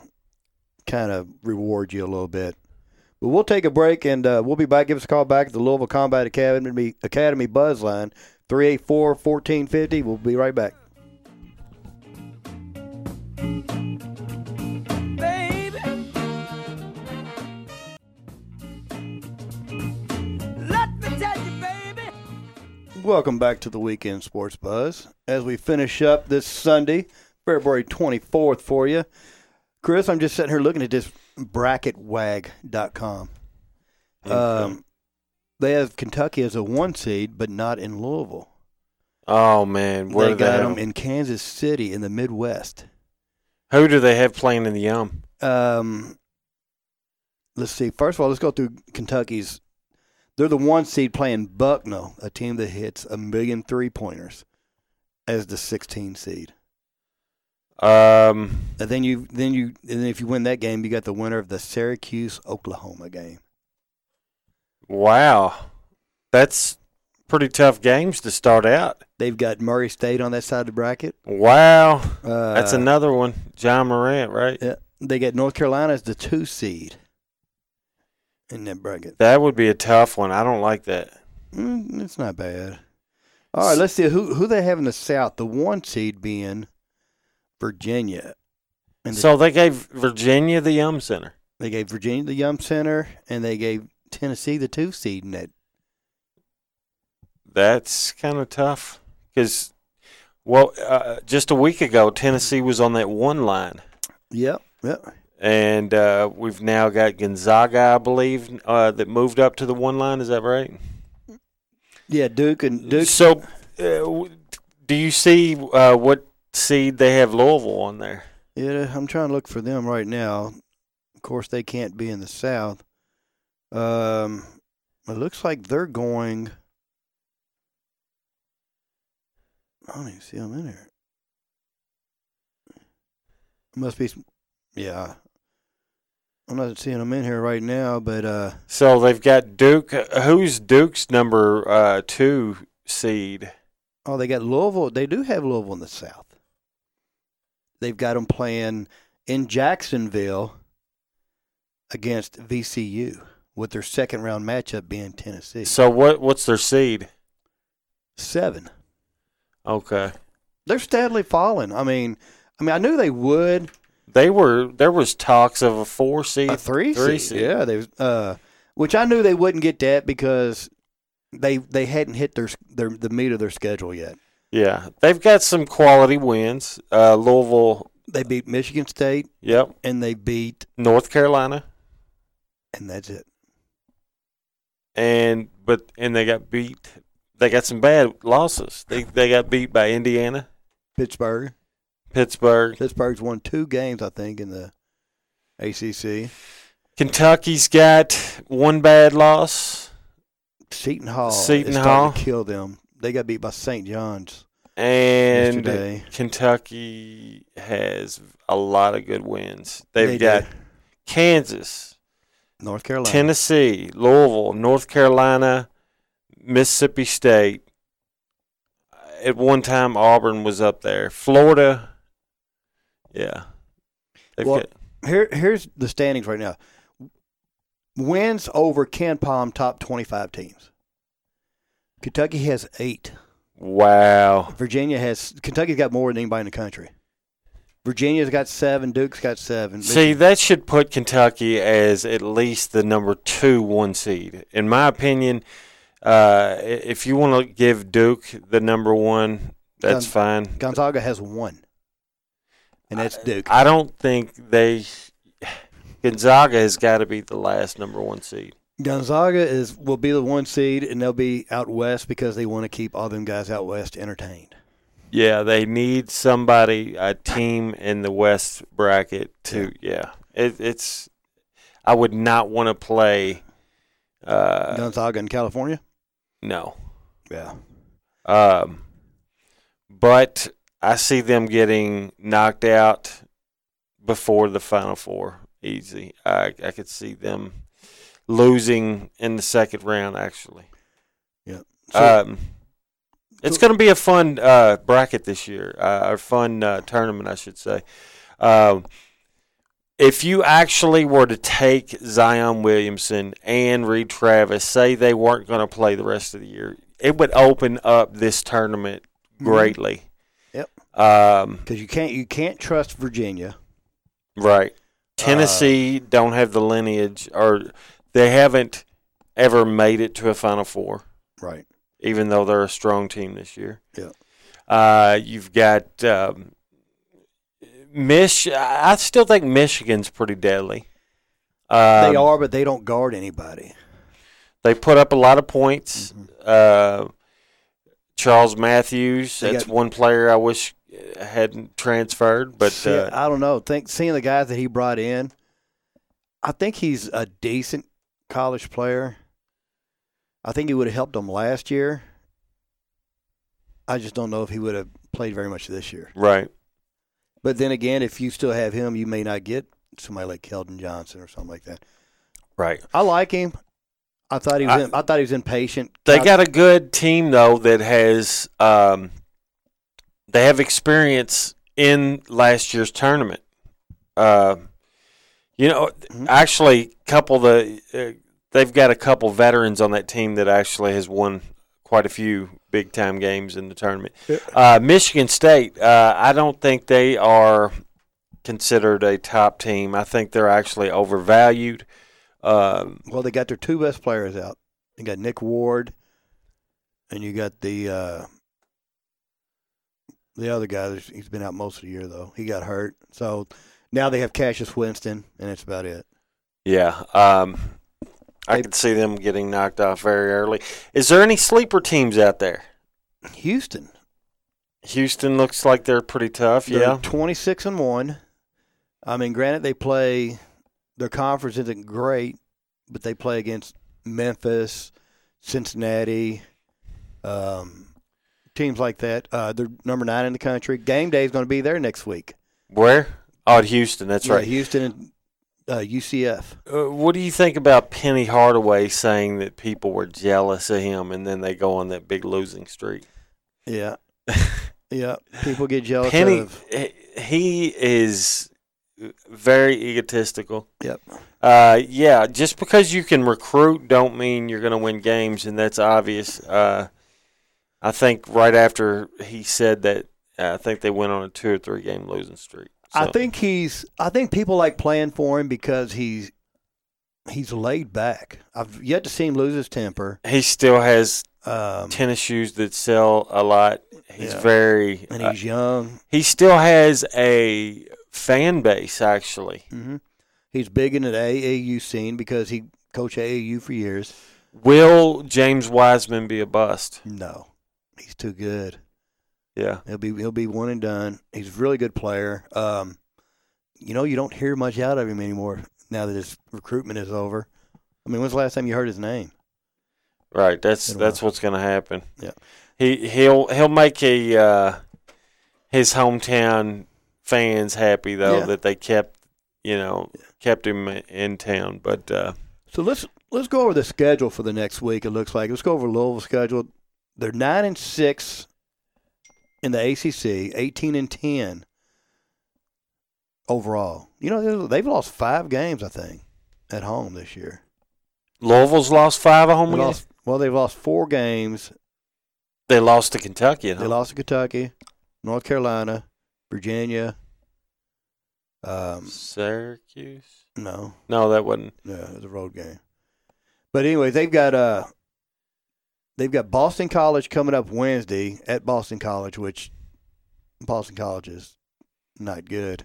kind of reward you a little bit. But we'll take a break and uh, we'll be back. Give us a call back at the Louisville Combat Academy Academy Buzz Line 384-1450. We'll be right back. Welcome back to the Weekend Sports Buzz. As we finish up this Sunday, February 24th for you. Chris, I'm just sitting here looking at this bracketwag.com. Um, they have Kentucky as a one seed, but not in Louisville. Oh man, where they got them 'em? in Kansas City in the Midwest. Who do they have playing in the Yum? Um, let's see. First of all, let's go through Kentucky's. They're the one seed playing Bucknell, a team that hits a million three pointers, as the 16 seed. Um, And then you, then you, and then if you win that game, you got the winner of the Syracuse Oklahoma game. wow, that's pretty tough games to start out. They've got Murray State on that side of the bracket. Wow, Uh, that's another one. Ja Morant, right? Yeah, they got North Carolina as the two seed in that bracket. That would be a tough one. I don't like that. Mm, it's not bad. All right, let's see who who they have in the South. The one seed being Virginia, and So they gave Virginia the Yum Center. they gave Virginia the Yum Center, and they gave Tennessee the two seed in that. That's kind of tough because, well, uh, just a week ago, Tennessee was on that one line. Yep, yep. And uh, we've now got Gonzaga, I believe, uh, that moved up to the one line. Is that right? Yeah, Duke and Duke. So, uh, do you see uh, what seed they have Louisville on there? Yeah, I'm trying to look for them right now. Of course, they can't be in the South. Um, it looks like they're going. I don't even see them in here. Must be, yeah. I'm not seeing them in here right now, but uh, So they've got Duke. Who's Duke's number uh, two seed? oh, they got Louisville. They do have Louisville in the South. They've got them playing in Jacksonville against VCU, with their second round matchup being Tennessee. So what? What's their seed? Seven. Okay. They're steadily falling. I mean, I mean, I knew they would. They were there was talks of a four seed, A three, three seed. seed. Yeah, they uh, which I knew they wouldn't get that because they they hadn't hit their their the meat of their schedule yet. Yeah, they've got some quality wins. Uh, Louisville, They beat Michigan State yep. and they beat, North Carolina, and that's it. and but and they got beat. They got some bad losses. They they got beat by Indiana, Pittsburgh. Pittsburgh, Pittsburgh's won two games, I think, in the ACC. Kentucky's got one bad loss, Seton Hall. Seton Hall. kill them. They got beat by St. John's and yesterday. Kentucky has a lot of good wins. They've They got do. Kansas, North Carolina. Tennessee, Louisville, North Carolina, Mississippi State. At one time, Auburn was up there. Florida, yeah. They've Well, got- Here, here's the standings right now. Wins over KenPom top 25 teams. Kentucky has eight. wow. Virginia has Kentucky's got more than anybody in the country. Virginia's got seven. Duke's got seven. See, that should put Kentucky as at least the number two one seed. In my opinion, uh, if you want to give Duke the number one, that's Gon- fine. Gonzaga has one, and that's Duke. I don't think they. Gonzaga has got to be the last number one seed. Gonzaga is will be the one seed, and they'll be out west because they want to keep all them guys out west entertained. Yeah, they need somebody, a team in the West bracket to. Yeah, it, it's. I would not want to play. Uh, Gonzaga in California. no. Yeah. Um, but I see them getting knocked out before the Final Four. Easy. I I could see them losing in the second round. Actually. Yeah. So, Um, it's going to be a fun uh, bracket this year, uh, or fun uh, tournament, I should say. Um, if you actually were to take Zion Williamson and Reid Travis, say they weren't going to play the rest of the year, it would open up this tournament greatly. Yep. Um, because you can't you can't trust Virginia. right. Tennessee don't have the lineage, or they haven't ever made it to a Final Four. Right. even though they're a strong team this year. Yeah. Uh, you've got um, Mich. I still think Michigan's pretty deadly. Um, they are, but they don't guard anybody. They put up a lot of points. Uh, Charles Matthews. They That's got- one player I wish uh, hadn't transferred, but See, uh, I don't know. Think seeing the guys that he brought in, I think he's a decent college player. I think he would have helped them last year. I just don't know if he would have played very much this year. right. But then again, if you still have him, you may not get somebody like Keldon Johnson or something like that. Right. I like him. I thought he was. I- in, I thought he was impatient. They I- got a good team though that has um, they have experience in last year's tournament. Uh, you know, Mhm. actually, couple the uh, they've got a couple veterans on that team that actually has won quite a few big time games in the tournament. Uh, Michigan State, uh, I don't think they are considered a top team. I think they're actually overvalued. Um, Well, they got their two best players out. You got Nick Ward, and you got the uh, the other guy. He's been out most of the year though. He got hurt, so now they have Cassius Winston, and that's about it. Yeah, um, I They- could see them getting knocked off very early. Is there any sleeper teams out there? Houston, Houston looks like they're pretty tough. they're yeah, twenty six and one. I mean, granted, they play their conference isn't great, but they play against Memphis, Cincinnati, um, teams like that. Uh, they're number nine in the country. Game day is going to be there next week. where? Oh, at Houston. That's Yeah, right. Houston and uh, UCF. Uh, what do you think about Penny Hardaway saying that people were jealous of him, and then they go on that big losing streak? Yeah. yeah. People get jealous Penny, of he is very egotistical. Yep. Uh, yeah, just because you can recruit don't mean you're going to win games, and that's obvious. Uh, I think right after he said that, uh, I think they went on a two or three game losing streak. I think he's. I think people like playing for him because he's he's laid back. I've yet to see him lose his temper. he still has Um, tennis shoes that sell a lot. He's Yeah. very. and uh, he's young. he still has a fan base, actually. hmm He's big in the AAU scene because he coached AAU for years. Will James Wiseman be a bust? No, he's too good. Yeah. He'll be he'll be one and done. He's a really good player. Um, you know, you don't hear much out of him anymore now that his recruitment is over. I mean, when's the last time you heard his name? Right. That's that's what's going to happen. Yeah. He he'll he'll make a uh, his hometown fans happy though Yeah. that they kept you know kept him in town. But uh, So let's let's go over the schedule for the next week. It looks like let's go over Louisville's schedule. They're nine and six in the ACC, eighteen and ten overall. You know they've lost five games, I think, at home this year. Louisville's lost five at home They lost, well, they've lost four games. They lost to Kentucky at They lost to Kentucky, North Carolina, Virginia. Um, Syracuse. no, No, that wasn't. Yeah, it was a road game. But anyway, they've got uh, they've got Boston College coming up Wednesday at Boston College, which Boston College is not good.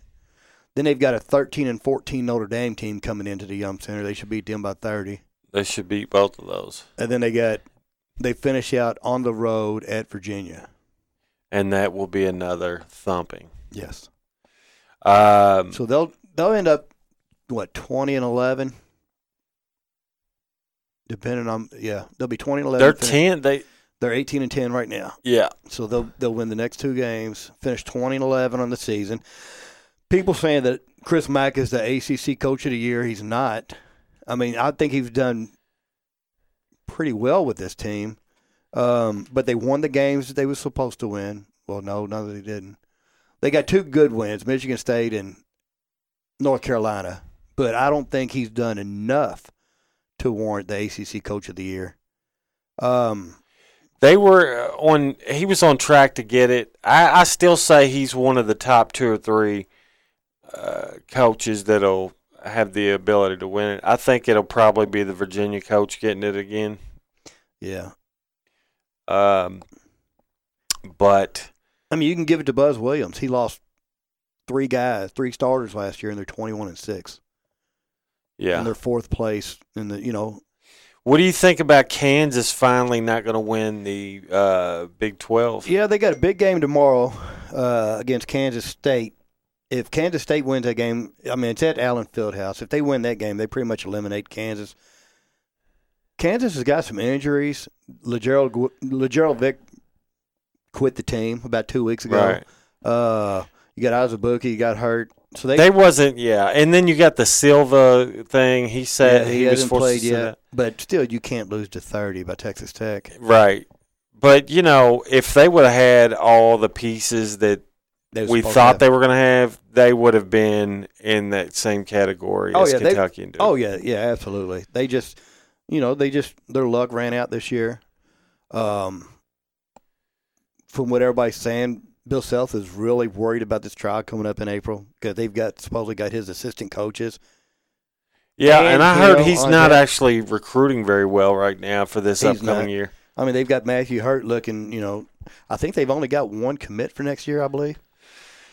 Then they've got a 13 and 14 Notre Dame team coming into the Yum Center. They should beat them by 30. They should beat both of those, And then they got they finish out on the road at Virginia. and that will be another thumping. Yes. Um, So they'll they'll end up what 20 and 11 depending on yeah, they'll be 20 and 11. they're finish- ten. They They're 18 and 10 right now. yeah. So they'll they'll win the next two games, finish 20 and 11 on the season. People saying that Chris Mack is the ACC coach of the year, he's not. I mean, I think he's done pretty well with this team. Um, but they won the games that they were supposed to win. Well, no, no, they didn't. They got two good wins, Michigan State and North Carolina. But I don't think he's done enough to warrant the ACC Coach of the Year. Um, They were uh, on. He was on track to get it. I, I still say he's one of the top two or three uh, coaches that'll have the ability to win it. I think it'll probably be the Virginia coach getting it again. yeah, Um, but I mean, you can give it to Buzz Williams. He lost three guys, three starters last year, and they're twenty-one and six, yeah, and they're fourth place in the. You know, what do you think about Kansas finally not going to win the uh, Big Twelve? yeah, they got a big game tomorrow uh, against Kansas State. If Kansas State wins that game, I mean, it's at Allen Fieldhouse. If they win that game, they pretty much eliminate Kansas. Kansas has got some injuries. LaGerald LaGerald Vick quit the team about two weeks ago. Right. Uh, you got Azubuike, got hurt, so they They wasn't, yeah. And then you got the Silva thing. He said Yeah, he, he, was forced played to yet, but still, you can't lose to thirty by Texas Tech. Right. But you know, if they would have had all the pieces that we thought they were going to have, they would have been in that same category Oh, as yeah, they- Kentucky and Duke. Oh yeah, yeah, absolutely. They just, you know, they just their luck ran out this year. Um, from what everybody's saying, Bill Self is really worried about this trial coming up in April because they've got supposedly got his assistant coaches. yeah, and and I heard he's not that. actually recruiting very well right now for this He's upcoming not. year. I mean, they've got Matthew Hurt looking. You know, I think they've only got one commit for next year, I believe.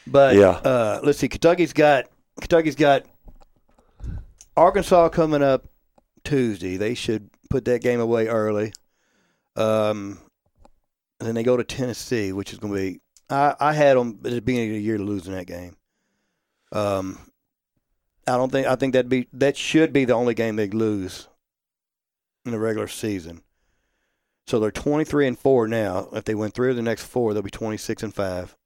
But Yeah. uh, let's see. Kentucky's got Kentucky's got Arkansas coming up Tuesday. They should put that game away early. Um, and then they go to Tennessee, which is going to be. I, I had them at the beginning of the year losing that game. Um, I don't think I think that be that should be the only game they lose in the regular season. So they're twenty three and four now. If they win three of the next four, they'll be twenty six and five.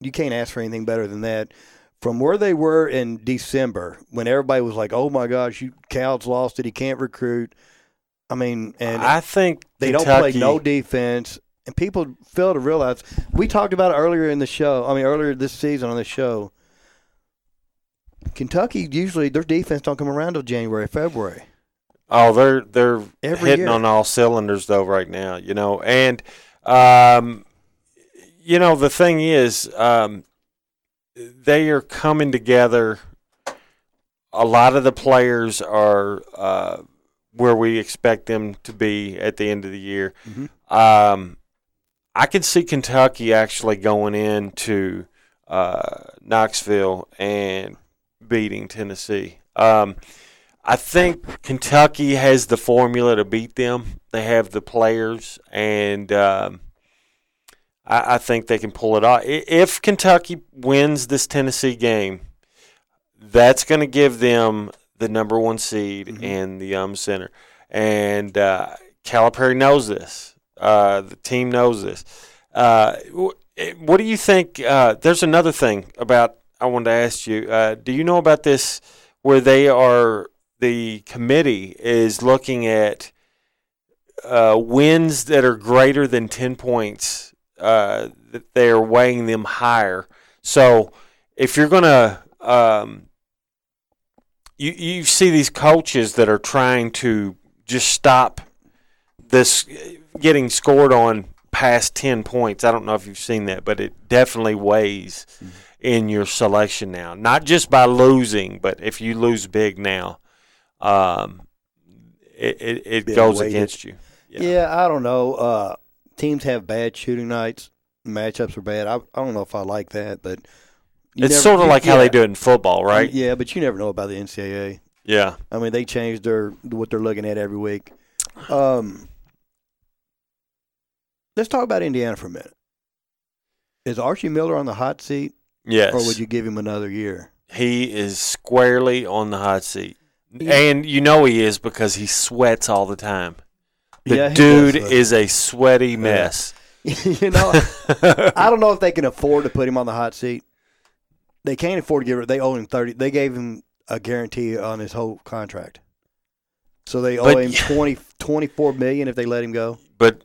You can't ask for anything better than that. From where they were in December, when everybody was like, "Oh my gosh, you Cal's lost it. He can't recruit." I mean, and I think they don't play no defense. And people fail to realize. We talked about earlier in the show. I mean, earlier this season on the show. Kentucky usually their defense don't come around until January, February. Oh, they're they're Every hitting year. on all cylinders though right now, you know. And um, you know the thing is, um, they are coming together. A lot of the players are uh, where we expect them to be at the end of the year. Mhm. Um, I can see Kentucky actually going into uh, Knoxville and beating Tennessee. Um, I think Kentucky has the formula to beat them. They have the players, and um, I, I think they can pull it off. If Kentucky wins this Tennessee game, that's going to give them the number one seed Mhm. in the um center, and uh, Calipari knows this. Uh, the team knows this. Uh, what do you think? Uh, there's another thing about I wanted to ask you. Uh, do you know about this? Where they are, the committee is looking at uh, wins that are greater than ten points. That they are weighing them higher. So if you're gonna, um, you you see these coaches that are trying to just stop this getting scored on past 10 points. I don't know if you've seen that, but it definitely weighs in your selection now. Not just by losing, but if you lose big now, um, it, it, it goes weighted. against you. Yeah, I don't know. Uh, teams have bad shooting nights. Matchups are bad. I, I don't know if I like that, but you It's never- sort of like how they do it in football, right? Yeah, but you never know about the NCAA. Yeah. I mean, they change their what they're looking at every week. Um, let's talk about Indiana for a minute. Is Archie Miller on the hot seat, Yes. or would you give him another year? He is squarely on the hot seat. Yeah. And you know he is because he sweats all the time. The Yeah, dude does, is a sweaty mess. you know, I don't know if they can afford to put him on the hot seat. They can't afford to give it. They owe him thirty. They gave him a guarantee on his whole contract, so they owe But- him 20, 24 million if they let him go. but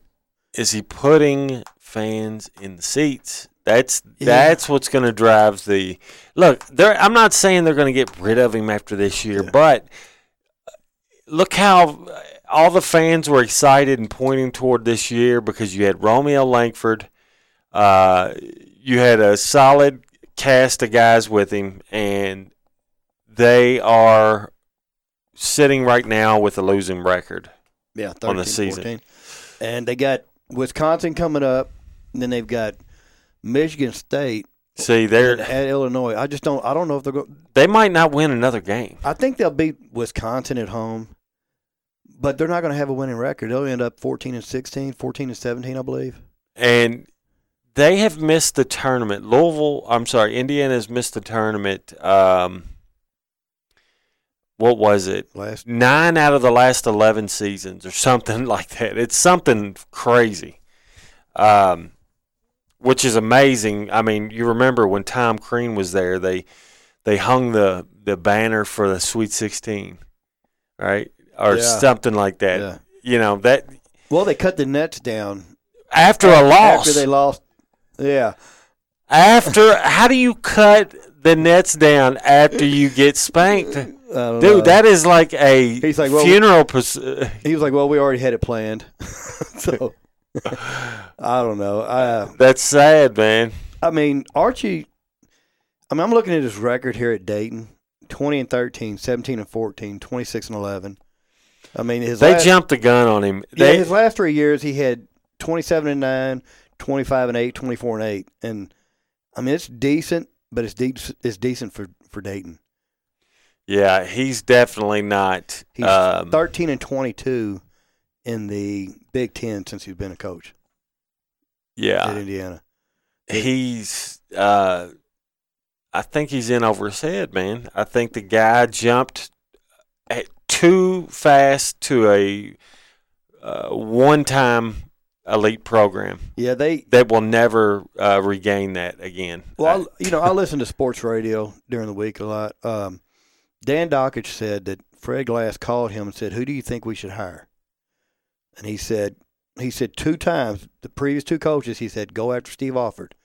is he putting fans in the seats? That's Yeah. that's what's going to drive the look. They're, I'm not saying they're going to get rid of him after this year, Yeah. but look how all the fans were excited and pointing toward this year because you had Romeo Langford, uh, you had a solid cast of guys with him, and they are sitting right now with a losing record. Yeah, 13, on the season. 14. And they got Wisconsin coming up, and then they've got Michigan State See, they're at Illinois. I just don't. I don't know if they're going. they might not win another game. I think they'll beat Wisconsin at home, but they're not going to have a winning record. They'll end up 14 and 16, 14 and 17, I believe. and they have missed the tournament. Louisville, I'm sorry, Indiana has missed the tournament. Um, what was it? Last Nine out of the last eleven seasons, or something like that. It's something crazy, um, which is amazing. I mean, you remember when Tom Crean was there? They they hung the the banner for the Sweet Sixteen, right, or Yeah. something like that. yeah. You know that Well, they cut the nets down after a loss. after they lost. Yeah, After how do you cut the nets down after you get spanked, I don't know. dude? That is like a He's like, well, funeral. uh, he was like, "Well, we already had it planned." so I don't know. I that's sad, man. I mean, Archie. I mean, I'm looking at his record here at Dayton: 20 and 13, 17 and 14, 26 and 11. I mean, his They last, jumped the gun on him. Yeah, his last three years, he had 27 and 9, 25 and 8, 24 and 8. And, I mean, it's decent, but it's, de- it's decent for, for Dayton. Yeah, he's definitely not. He's Um, 13 and 22 in the Big Ten since he's been a coach at yeah, Indiana. he's. Uh, I think he's in over his head, man. I think the guy jumped at- too fast to a uh, one-time elite program. Yeah, they. that will never uh, regain that again. Well, I, you know, I listen to sports radio during the week a lot. Um, Dan Dakich said that Fred Glass called him and said, "Who do you think we should hire?" And he said, he said two times the previous two coaches. He said go after Steve Alford.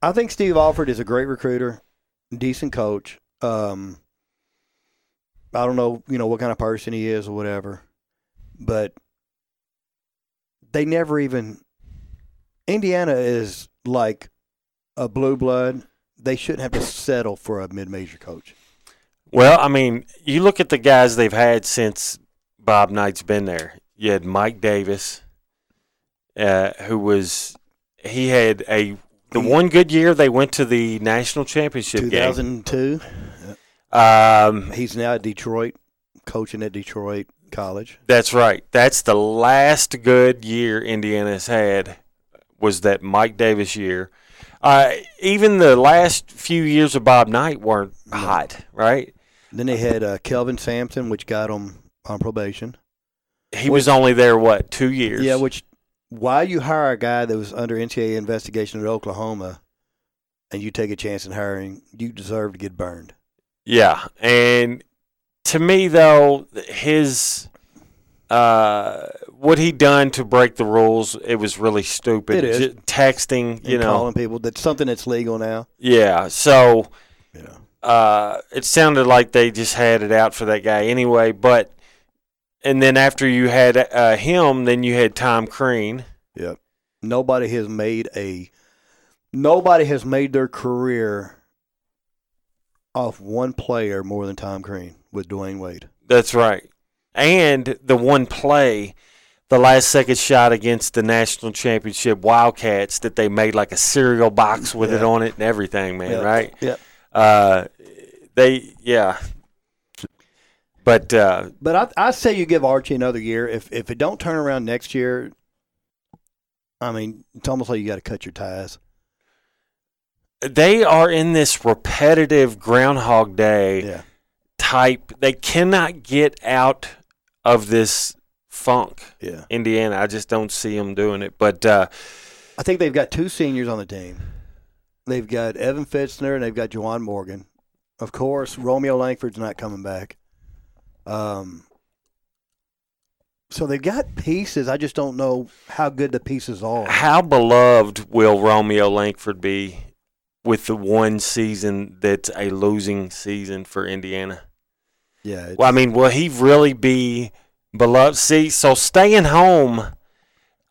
I think Steve Alford is a great recruiter, decent coach. Um, I don't know, you know, what kind of person he is or whatever, but they never even. Indiana is like a blue blood. They shouldn't have to settle for a mid-major coach. Well, I mean, you look at the guys they've had since Bob Knight's been there. You had Mike Davis, uh, who was he had a the one good year they went to the national championship Two game. thousand two. Um, He's now at Detroit, coaching at Detroit College. that's right. That's the last good year Indiana's had was that Mike Davis year. Uh, even the last few years of Bob Knight weren't hot, right? Then they had uh, Kelvin Sampson, which got him on probation. He was only there what two years? Yeah, which why you hire a guy that was under NCAA investigation at Oklahoma, and you take a chance in hiring, you deserve to get burned. Yeah, and to me though, his uh, what he done to break the rules, it was really stupid. It is. Ju- texting, And you know. calling people that's something that's legal now. Yeah, so You know, uh, it sounded like they just had it out for that guy anyway. But and then after you had uh, him, then you had Tom Crean. Yep. Nobody has made a nobody has made their career off one player more than Tom Crean with Dwyane Wade. That's right. And the one play, the last second shot against the national championship Wildcats that they made like a cereal box with it on it and everything, man, Yep. right? Yep. Uh, they, yeah. But uh, But I I say you give Archie another year. If if it don't turn around next year, I mean, it's almost like you got to cut your ties. they are in this repetitive Groundhog Day Yeah. type. They cannot get out of this funk. Yeah. Indiana, I just don't see them doing it. But uh, I think they've got two seniors on the team. They've got Evan Fitzner and they've got Juwan Morgan. Of course, Romeo Langford's not coming back. Um, so they've got pieces. I just don't know how good the pieces are. how beloved will Romeo Langford be with the one season that's a losing season for Indiana? Yeah, Well, I mean, will he really be beloved? See, so staying home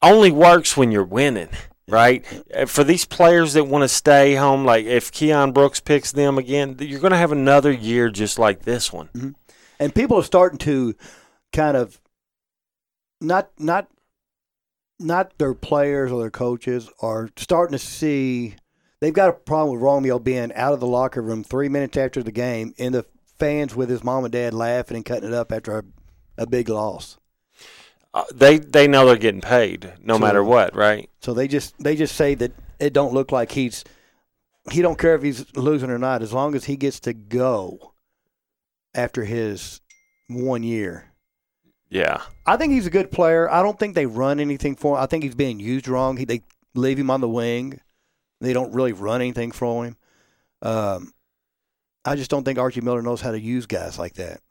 only works when you're winning, right? Uh, For these players that want to stay home, like if Keion Brooks picks them again, you're going to have another year just like this one. and people are starting to kind of not not not their players or their coaches are starting to see they've got a problem with Romeo being out of the locker room three minutes after the game and the fans with his mom and dad laughing and cutting it up after a, a big loss. Uh, they they know they're getting paid no So- matter what, right? So they just they just say that it don't look like he's he don't care if he's losing or not as long as he gets to go after his one year. Yeah. I think he's a good player. I don't think they run anything for him. I think he's being used wrong. He, they leave him on the wing. They don't really run anything for him. Um, I just don't think Archie Miller knows how to use guys like that.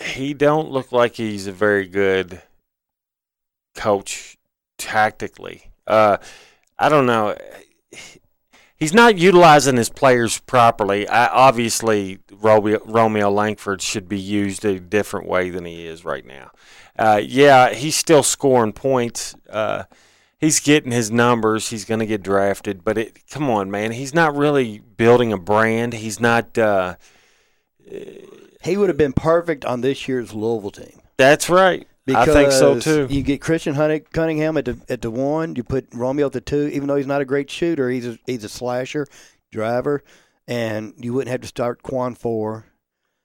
he don't look like he's a very good coach tactically. Uh, I don't know. He's not utilizing his players properly. I, obviously, Romeo, Romeo Langford should be used a different way than he is right now. Uh, yeah, he's still scoring points. Uh, he's getting his numbers. He's going to get drafted. But it, come on, man, he's not really building a brand. He's not. Uh, He would have been perfect on this year's Louisville team. that's right. I think so too. You get Christen Cunningham at the at the one. You put Romeo at the two. Even though he's not a great shooter, he's a, he's a slasher, driver, and you wouldn't have to start Khwan Fore.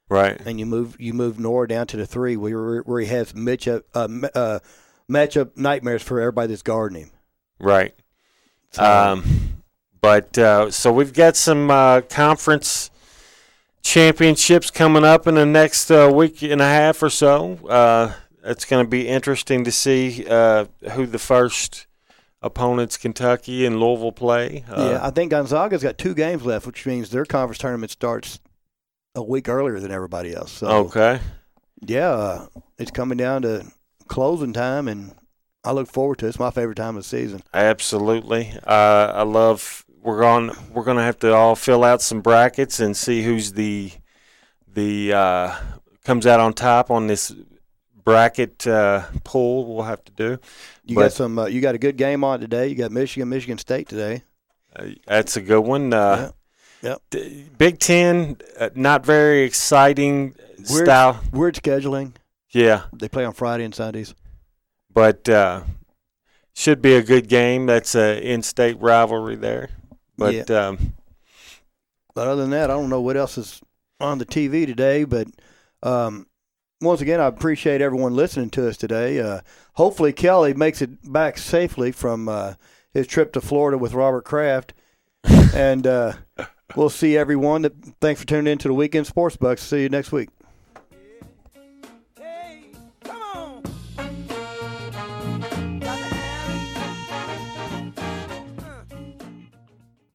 Right. and you move you move Nwora down to the three where where he has matchup uh, uh, matchup nightmares for everybody that's guarding him. Right. So, Um, but uh, so we've got some uh, conference championships coming up in the next uh, week and a half or so. It's going to be interesting to see uh, who the first opponents Kentucky and Louisville play. Uh, yeah, I think Gonzaga's got two games left, which means their conference tournament starts a week earlier than everybody else. So Okay. yeah, uh, it's coming down to closing time, and I look forward to it. It's my favorite time of the season. Absolutely. Uh, I love. We're going. We're going to have to all fill out some brackets and see who's the the uh, comes out on top on this bracket uh, pool. We'll have to do. You But- got some. Uh, you got a good game on today. You got Michigan, Michigan State today. Uh, that's a good one. Uh, Yep. d- Big Ten, uh, not very exciting Weird. style. Weird scheduling. Yeah, They play on Friday and Sundays. but uh, should be a good game. That's a in-state rivalry there. But um, But other than that, I don't know what else is on the TV today. But um, once again, I appreciate everyone listening to us today. Uh, hopefully, Kelly makes it back safely from uh, his trip to Florida with Robert Kraft. and uh, we'll see everyone. Thanks for tuning in to the Weekend Sports Buzz. See you next week.